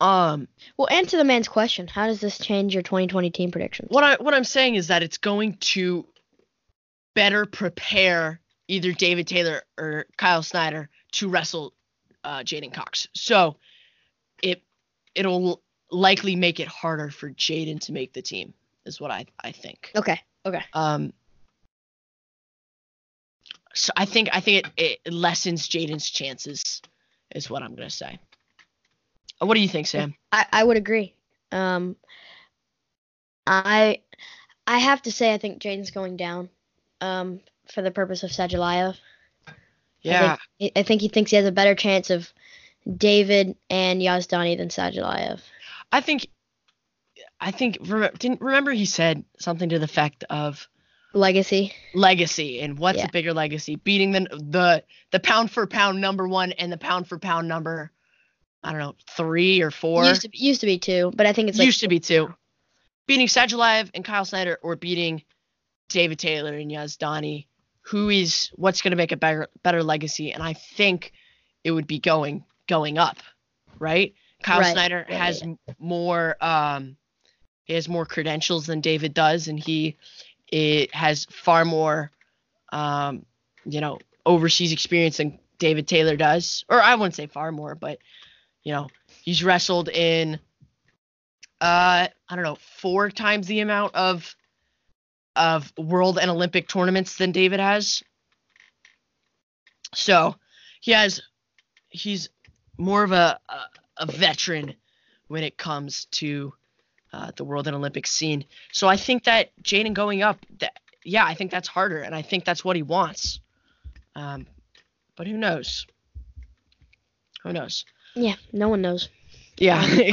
S2: Um,
S1: well, answer the man's question. How does this change your 2020 team predictions?
S2: what I what I'm saying is that it's going to better prepare either David Taylor or Kyle Snyder to wrestle uh, J'den Cox. So it it'll likely make it harder for J'den to make the team. Is what I I think.
S1: Okay. Okay.
S2: Um. So I think I think it, it lessens J'den's chances, is what I'm gonna say. Uh, What do you think, Sam?
S1: I, I would agree. Um, I I have to say I think J'den's going down. Um, for the purpose of Sadulaev.
S2: Yeah,
S1: I think, I think he thinks he has a better chance of David and Yazdani than Sadulaev.
S2: I think, I think. Remember, didn't remember he said something to the effect of
S1: Legacy.
S2: legacy and what's
S1: Yeah.
S2: a bigger legacy? Beating the the the pound for pound number one and the pound for pound number, I don't know, three or four.
S1: Used to be, used to be two, but I think it's like
S2: used to be two. Beating Sadulaev and Kyle Snyder or beating David Taylor and Yazdani. Who is what's going to make a better better legacy? And I think it would be going going up, right? Kyle
S1: Right,
S2: Snyder has more um he has more credentials than David does and he it has far more um you know overseas experience than David Taylor does. Or I wouldn't say far more, but you know, he's wrestled in uh I don't know, four times the amount of of world and Olympic tournaments than David has. So he has he's more of a a, veteran when it comes to uh, the world and Olympic scene. So I think that J'den going up, that yeah, I think that's harder, and I think that's what he wants. Um, but who knows? Who knows?
S1: yeah, no one knows.
S2: Yeah. <laughs>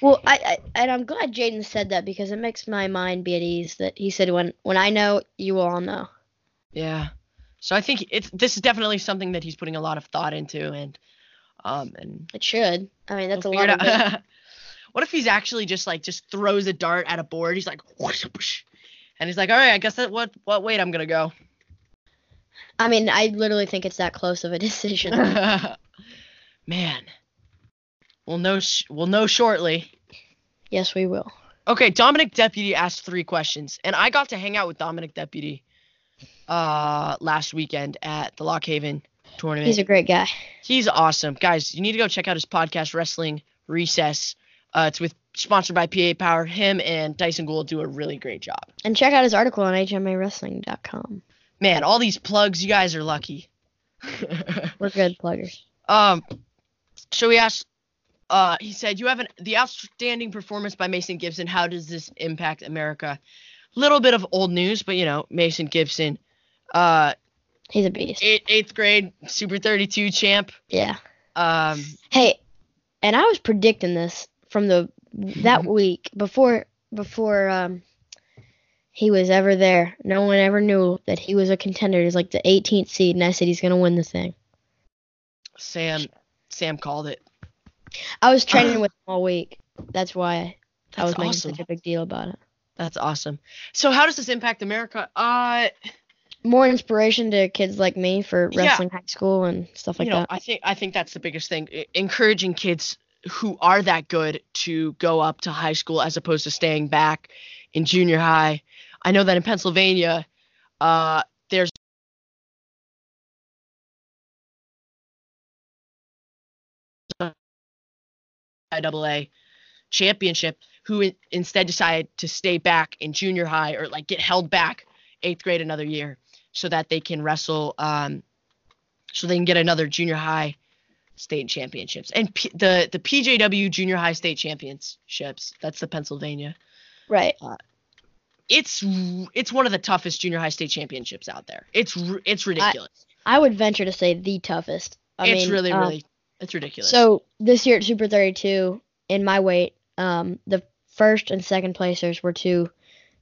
S1: Well, I, I and I'm glad J'den said that because it makes my mind be at ease that he said when when I know, you will all know.
S2: Yeah. So I think it's this is definitely something that he's putting a lot of thought into and um and
S1: It should. I mean, that's
S2: we'll
S1: a lot of. <laughs>
S2: what if he's actually just like just throws a dart at a board? He's like whoosh, whoosh, and he's like, "All right, I guess that what what weight I'm going to go."
S1: I mean, I literally think it's that close of a <laughs> decision. <laughs>
S2: Man. We'll know sh- we'll know shortly.
S1: yes, we will.
S2: Okay, Dominic Deputy asked 3 questions and I got to hang out with Dominic Deputy uh last weekend at the Lock Haven tournament.
S1: He's a great guy.
S2: He's awesome. Guys, you need to go check out his podcast, Wrestling Recess. Uh, it's with sponsored by PA Power. Him and Dyson Gould do a really great job.
S1: And check out his article on hmawrestling.com.
S2: Man, all these plugs, you guys are lucky. <laughs>
S1: We're good pluggers.
S2: um, so we asked, uh, he said, "You have an the outstanding performance by Mason Gibson. How does this impact America?" Little bit of old news, but you know, Mason Gibson, uh,
S1: He's a beast.
S2: eight, eighth grade Super 32 champ.
S1: Yeah.
S2: Um,
S1: Hey, and I was predicting this from the that week before before um he was ever there. No one ever knew that he was a contender. He's like the 18th seed, and I said he's gonna win the thing.
S2: Sam Sam called it.
S1: I was training <sighs> with him all week. That's why I
S2: That's
S1: was making
S2: awesome.
S1: such a big deal about it.
S2: That's awesome. So how does this impact America? Uh,
S1: More inspiration to kids like me for
S2: Yeah.
S1: wrestling high school and stuff like
S2: you know,
S1: that.
S2: I think I think that's the biggest thing. Encouraging kids who are that good to go up to high school as opposed to staying back in junior high. I know that in Pennsylvania, uh, there's a IAA championship who in- instead decided to stay back in junior high or like get held back eighth grade another year so that they can wrestle um, so they can get another junior high state championships. And P- the the PJW junior high state championships that's the Pennsylvania.
S1: Right.
S2: it's it's one of the toughest junior high state championships out there. It's it's ridiculous.
S1: I would venture to say the toughest. I
S2: it's
S1: mean,
S2: really
S1: um,
S2: really it's ridiculous.
S1: So this year at Super 32, in my weight, um, the first and second placers were two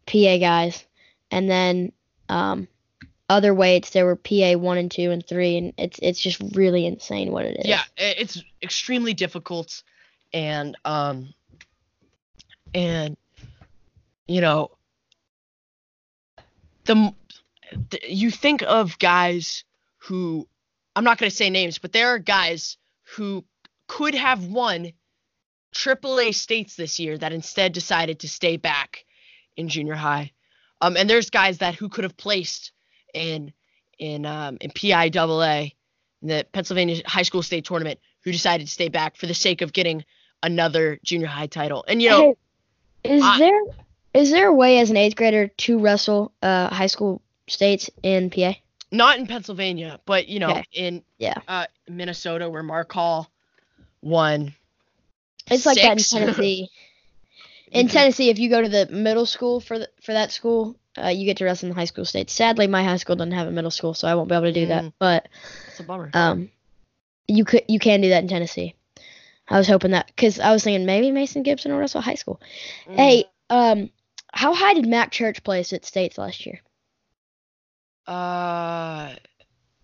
S1: PA guys, and then um, other weights there were PA one and two and three, and it's it's just really insane what it is.
S2: yeah it's extremely difficult and um and you know the, the you think of guys who i'm not going to say names but there are guys who could have won AAA states this year that instead decided to stay back in junior high um and there's guys that who could have placed in in um in PIAA in the Pennsylvania High School State Tournament who decided to stay back for the sake of getting another junior high title. And you know,
S1: Hey, is
S2: I-
S1: there is there a way as an eighth grader to wrestle uh, high school states in PA?
S2: not in Pennsylvania, but you know,
S1: Okay.
S2: in
S1: Yeah.
S2: uh, Minnesota where Mark Hall won.
S1: It's like that in
S2: six.
S1: Tennessee. <laughs> In. Tennessee, if you go to the middle school for the, for that school, uh, you get to wrestle in the high school states. Sadly, my high school doesn't have a middle school, so I won't be able to do that.
S2: Mm.
S1: But
S2: It's a bummer.
S1: um, you could you can do that in Tennessee. I was hoping that because I was thinking maybe Mason Gibson will wrestle high school.
S2: Mm.
S1: Hey, um, how high did Mac Church place at states last year?
S2: Uh,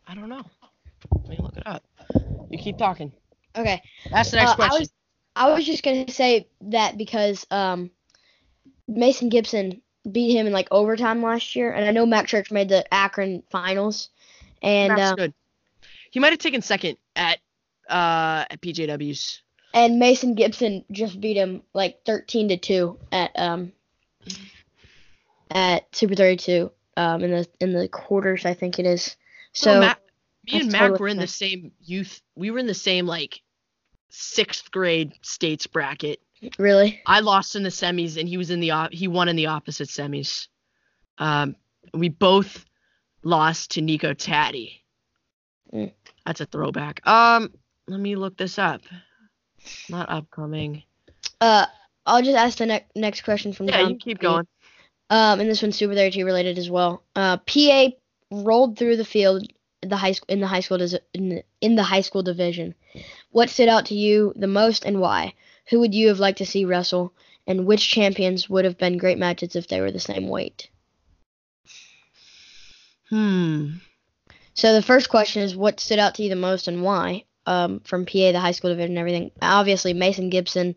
S2: I don't know. Let me look it up. You keep talking.
S1: Okay,
S2: That's the next
S1: Uh, I
S2: question.
S1: was I was just gonna say that because um, Mason Gibson beat him in like overtime last year, and I know Mac Church made the Akron finals, and
S2: That's
S1: uh,
S2: good. He might have taken second at uh at PJW's.
S1: and Mason Gibson just beat him like thirteen to two at um at Super Thirty Two um in the in the quarters I think it is.
S2: So, Mac, me and Mac
S1: totally
S2: were in the same youth. We were in the same like sixth grade states bracket.
S1: really,
S2: I lost in the semis, and he was in the op- he won in the opposite semis. Um, we both lost to Nico Taddy.
S1: Mm.
S2: That's a throwback. Um, let me look this up. Not upcoming.
S1: uh, I'll just ask the ne- next question from the
S2: Yeah,
S1: John.
S2: you keep going.
S1: Um, and this one's Super Thirty Two related as well. Uh, PA rolled through the field the high school in the high school in the, in the high school division. What stood out to you the most and why? Who would you have liked to see wrestle? And which champions would have been great matches if they were the same weight?
S2: Hmm.
S1: So the first question is what stood out to you the most and why? Um, from PA, the high school division, and everything. Obviously Mason Gibson,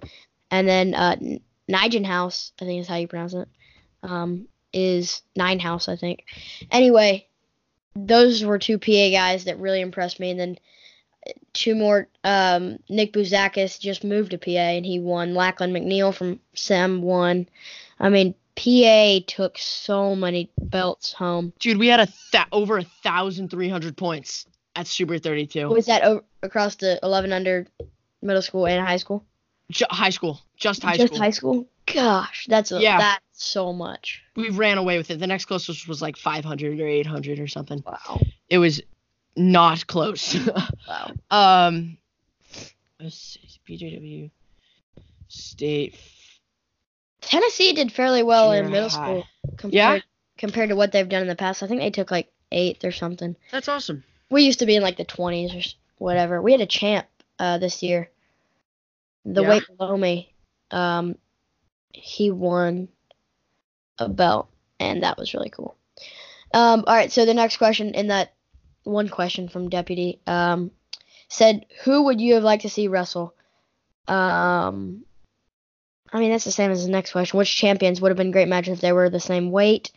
S1: and then uh, N- Nigel House, I think is how you pronounce it. Um, is Nine House, I think. Anyway, those were two PA guys that really impressed me, and then two more. Um, Nick Buzakis just moved to PA and he won. Lackland McNeil from Sem won. I mean, PA took so many belts home.
S2: Dude, we had a th- over a thousand three hundred points at Super 32.
S1: Was that o- across the 11 under middle school and high school?
S2: Ju- high school, just high
S1: Just
S2: school.
S1: Just high school? Gosh, that's a,
S2: Yeah.
S1: So much.
S2: we ran away with it. The next closest was like 500 or 800 or something.
S1: Wow.
S2: It was not close. <laughs>
S1: Wow.
S2: um, let's see, BJW State.
S1: Tennessee did fairly well in middle school compared
S2: Yeah?
S1: compared to what they've done in the past. I think they took like eighth or something.
S2: That's awesome.
S1: We used to be in like the 20s or whatever. We had a champ uh, this year. The
S2: Yeah.
S1: weight below me, um, he won a belt, and that was really cool. Um, all right, so the next question in that one question from Deputy um, said, "Who would you have liked to see wrestle?" Um, I mean, that's the same as the next question. Which champions would have been great matches if they were the same weight?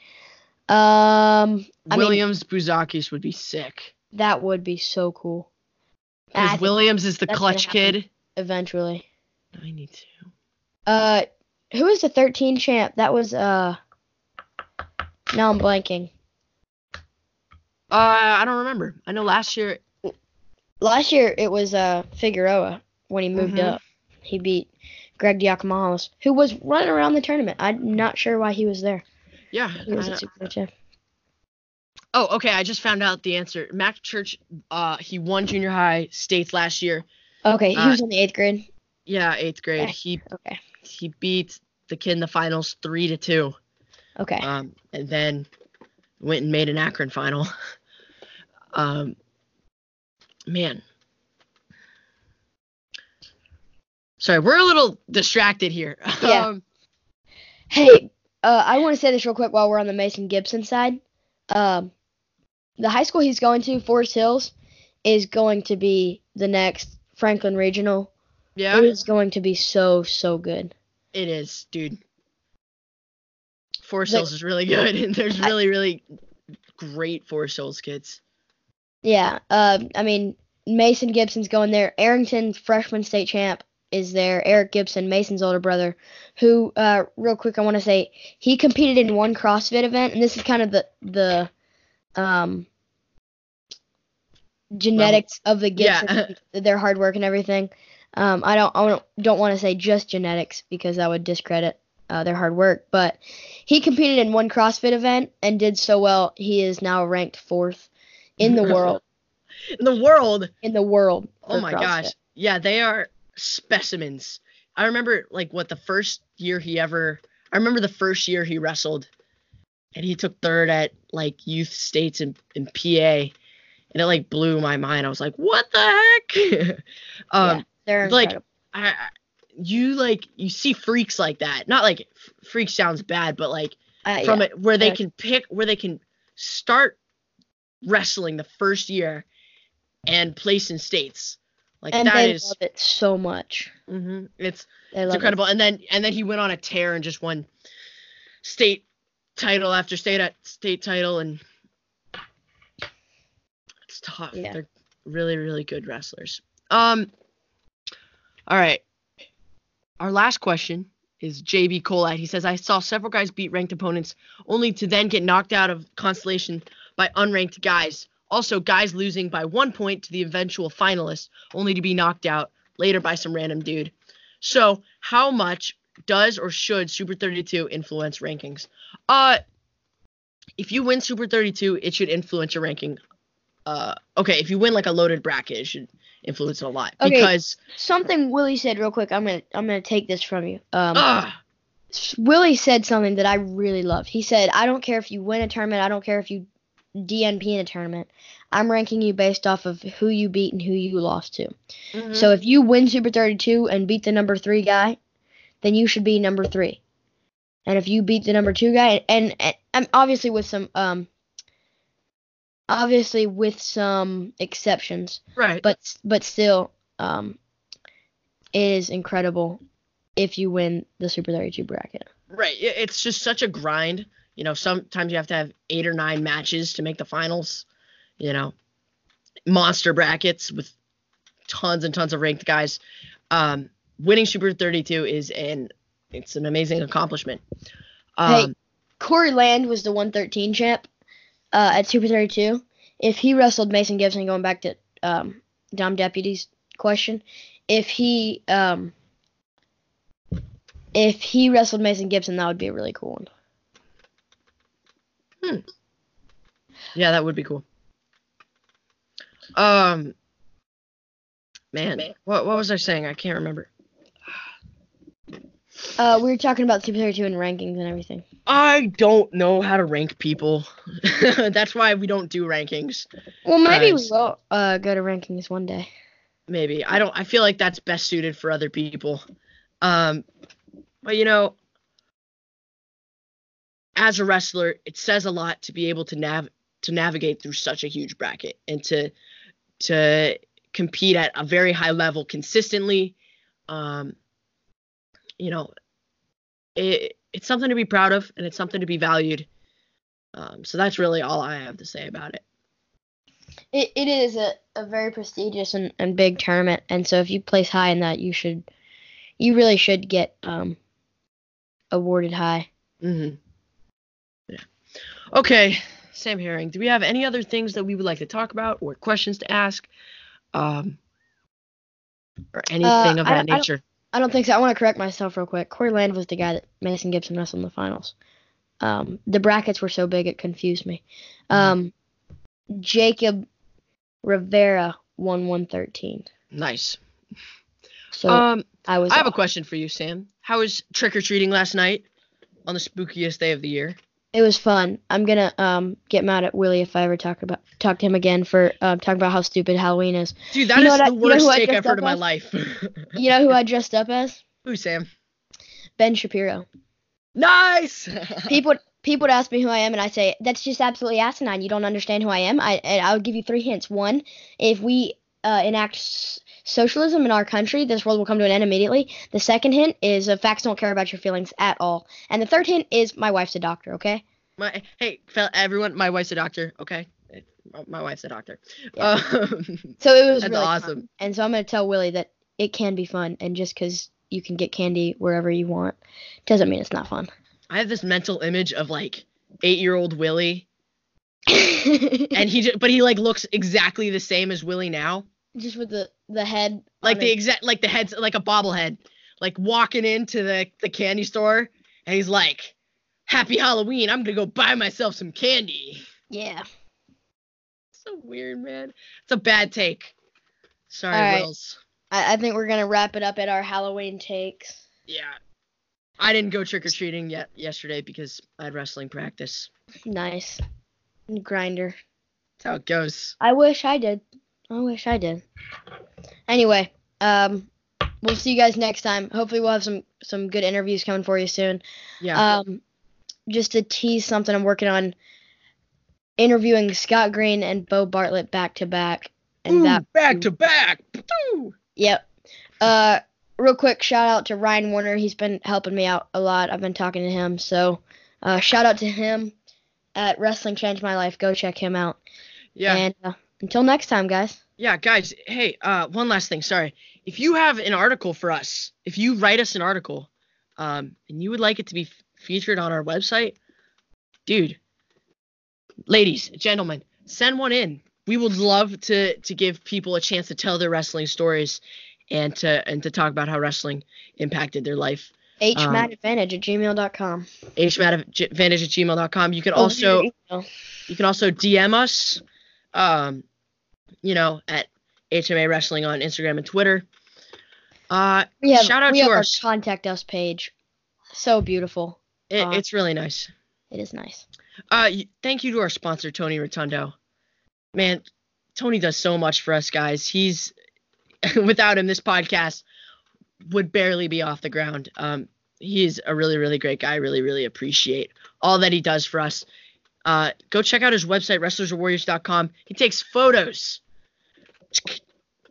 S1: Um, I mean,
S2: Williams Buzakis would be sick.
S1: that would be so cool.
S2: Because Williams is the clutch kid.
S1: eventually.
S2: I need to.
S1: Uh, who was the 13 champ? That was uh. Now I'm blanking.
S2: Uh, I don't remember. I know last year.
S1: Last year it was uh Figueroa when he moved
S2: Mhm.
S1: up. He beat Greg Diakomihalis, who was running around the tournament. I'm not sure why he was there.
S2: Yeah.
S1: He was
S2: I-
S1: a super champ.
S2: oh, okay. I just found out the answer. Mac Church. Uh, he won junior high states last year.
S1: Okay, he
S2: Uh,
S1: was in the eighth grade.
S2: Yeah, eighth grade.
S1: Okay.
S2: He
S1: Okay.
S2: he beat the kid in the finals three to two.
S1: Okay.
S2: Um, and then went and made an Akron final. <laughs> um, man. Sorry, we're a little distracted here. <laughs>
S1: Yeah.
S2: Um,
S1: Hey, uh, I want to say this real quick while we're on the Mason Gibson side. Um, the high school he's going to, Forest Hills, is going to be the next Franklin Regional.
S2: yeah,
S1: It is going to be so so good.
S2: it is, dude.
S1: The-
S2: Hills is really good, <laughs> and there's
S1: I-
S2: really, really great Forest Hills kids.
S1: Yeah. Um, I mean, Mason Gibson's going there. Arrington, freshman state champ, is there. Eric Gibson, Mason's older brother, who, uh, real quick, I want to say he competed in one CrossFit event, and this is kind of the the um genetics of the
S2: Yeah.
S1: Their hard work and everything. Um, I don't I don't, don't want to say just genetics because that would discredit uh, their hard work, but he competed in one CrossFit event and did so well. He is now ranked fourth in the world.
S2: In the world,
S1: In the world.
S2: Oh my
S1: CrossFit.
S2: gosh. Yeah, they are specimens. I remember like what the first year he ever I remember the first year he wrestled and he took third at like youth states in, in PA and it like blew my mind. I was like, "What the heck?" <laughs> um
S1: Yeah, they're
S2: like,
S1: incredible.
S2: I, I you like you see freaks like that. Not like f- freak sounds bad, but like
S1: Uh,
S2: from
S1: yeah.
S2: it where they
S1: Yeah.
S2: can pick where they can start wrestling the first year and place in states. Like
S1: and
S2: that
S1: they
S2: is
S1: love it so much.
S2: hmm It's it's incredible. And then and then he went on a tear and just won state title after state at state title and it's tough.
S1: Yeah.
S2: They're really really good wrestlers. Um. All right. Our last question is JB Colite. He says I saw several guys beat ranked opponents only to then get knocked out of Consolation by unranked guys. Also, guys losing by one point to the eventual finalist only to be knocked out later by some random dude. So, how much does or should Super 32 influence rankings? Uh, if you win Super 32, it should influence your ranking. Uh, okay, if you win like a loaded bracket, it should influence it a lot
S1: Okay.
S2: because
S1: Something Willie said real quick. I'm gonna I'm gonna take this from you. Um,
S2: ah,
S1: Willie said something that I really loved. He said, "I don't care if you win a tournament. I don't care if you DNP in a tournament. I'm ranking you based off of who you beat and who you lost to.
S2: mhm.
S1: So if you win Super 32 and beat the number three guy, then you should be number three. And if you beat the number two guy, and, and, and obviously with some um, obviously with some exceptions,
S2: right,
S1: but but still, um, it is incredible if you win the Super 32 bracket.
S2: Right. It's just such a grind. You know, sometimes you have to have eight or nine matches to make the finals. You know, monster brackets with tons and tons of ranked guys. Um, winning Super 32 is an it's an amazing accomplishment.
S1: Hey.
S2: Um,
S1: Corey Land was the 113 champ uh, at Super 32. If he wrestled Mason Gibson, going back to um, Dom Deputy's question, if he um, if he wrestled Mason Gibson, that would be a really cool one.
S2: yeah, that would be cool. Um, man, what what was I saying? I can't remember.
S1: Uh, we were talking about Super 32 and rankings and everything.
S2: I don't know how to rank people. <laughs> That's why we don't do rankings.
S1: Well, maybe we will uh, go to rankings one day.
S2: maybe. I don't. I feel like that's best suited for other people. Um, but you know, as a wrestler, it says a lot to be able to nav to navigate through such a huge bracket and to to compete at a very high level consistently. Um, you know, it, it's something to be proud of and it's something to be valued. Um, so that's really all I have to say about it.
S1: It, it is a, a very prestigious and, and big tournament, and so if you place high in that, you should, you really should get um, awarded high.
S2: Mm-hmm. Yeah. Okay, Sam Herring. Do we have any other things that we would like to talk about or questions to ask, um, or anything
S1: Uh,
S2: of that
S1: I
S2: nature?
S1: I don't think so. I want to correct myself real quick. Corey Land was the guy that Mason Gibson wrestled in the finals. Um, the brackets were so big it confused me. Um, Jacob Rivera won 113.
S2: Nice.
S1: So
S2: um,
S1: I was.
S2: I have a question for you, Sam. How was trick or treating last night on the spookiest day of the year?
S1: It was fun. I'm gonna um get mad at Willie if I ever talk about talk to him again for um talking about how stupid Halloween is.
S2: Dude, that
S1: You
S2: is
S1: what I-
S2: the
S1: you know
S2: worst
S1: who I
S2: take
S1: dressed
S2: I've heard in my life. <laughs>
S1: You know who I dressed up as? <laughs>
S2: Who, Sam?
S1: Ben Shapiro.
S2: Nice. <laughs>
S1: People people would ask me who I am, and I say that's just absolutely asinine. You don't understand who I am. I and I would give you three hints. One, if we uh, enact socialism in our country, this world will come to an end immediately. The second hint is uh, facts don't care about your feelings at all. And the third hint is my wife's a doctor. Okay.
S2: my hey, everyone, my wife's a doctor. Okay, my, my wife's a doctor.
S1: Yeah.
S2: Um,
S1: So it was <laughs>
S2: That's
S1: really
S2: awesome.
S1: fun. And so I'm gonna tell Willie that it can be fun, and just because you can get candy wherever you want, doesn't mean it's not fun.
S2: I have this mental image of like eight-year-old Willie, <laughs> and he just, but he like looks exactly the same as Willie now.
S1: Just with the the head.
S2: like the exact like the head's like a bobblehead like walking into the the candy store and he's like happy halloween i'm gonna go buy myself some candy
S1: yeah.
S2: so weird man it's a bad take sorry
S1: right.
S2: wills
S1: I, I think we're gonna wrap it up at our Halloween takes.
S2: yeah i didn't go trick-or-treating yet yesterday because i had wrestling practice
S1: Nice. Grinder.
S2: that's how it goes
S1: I wish I did. I wish I did. Anyway, um, we'll see you guys next time. Hopefully, we'll have some some good interviews coming for you soon.
S2: yeah
S1: Um, just to tease something I'm working on, interviewing Scott Green and Bo Bartlett back to back, and
S2: Ooh,
S1: that
S2: back to back Ooh.
S1: Yep. Uh, real quick shout out to Ryan Warner. He's been helping me out a lot. I've been talking to him, so uh, shout out to him at Wrestling Changed My Life. Go check him out.
S2: yeah
S1: And uh, until next time, guys.
S2: Yeah, guys, hey, uh, one last thing. Sorry. If you have an article for us, if you write us an article, um, and you would like it to be f- featured on our website, dude, ladies, gentlemen, send one in. We would love to to give people a chance to tell their wrestling stories and to and to talk about how wrestling impacted their life.
S1: HMATadvantage at gmail.com.
S2: hmadvantage at gmail.com. You can also you can also DM us, um, you know, at HMA Wrestling on Instagram and Twitter. Uh,
S1: we have,
S2: shout out
S1: we
S2: to
S1: have our contact us page. So beautiful.
S2: it,
S1: Uh,
S2: it's really nice.
S1: It is nice.
S2: Uh, thank you to our sponsor, Tony Rotundo. Man, Tony does so much for us guys. He's <laughs> without him, this podcast would barely be off the ground. Um, he's a really, really great guy. I really, really appreciate all that he does for us. Uh, go check out his website, wrestlerswarriors.com. He takes photos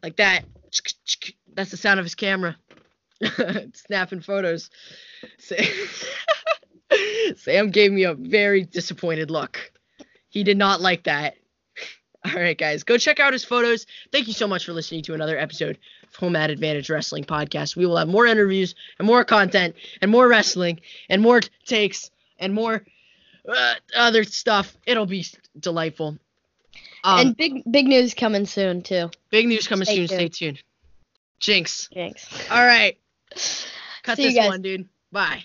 S2: like that. That's the sound of his camera. <laughs> Snapping photos. <laughs> Sam gave me a very disappointed look. He did not like that. All right, guys, go check out his photos. Thank you so much for listening to another episode of Home Mat Advantage Wrestling Podcast. We will have more interviews and more content and more wrestling and more takes and more uh, other stuff. It'll be delightful. Um,
S1: and big big news coming soon too.
S2: big news coming
S1: stay
S2: soon. Stay tuned. Jinx.
S1: Jinx.
S2: All right. <laughs> Cut
S1: See
S2: this one, dude. Bye.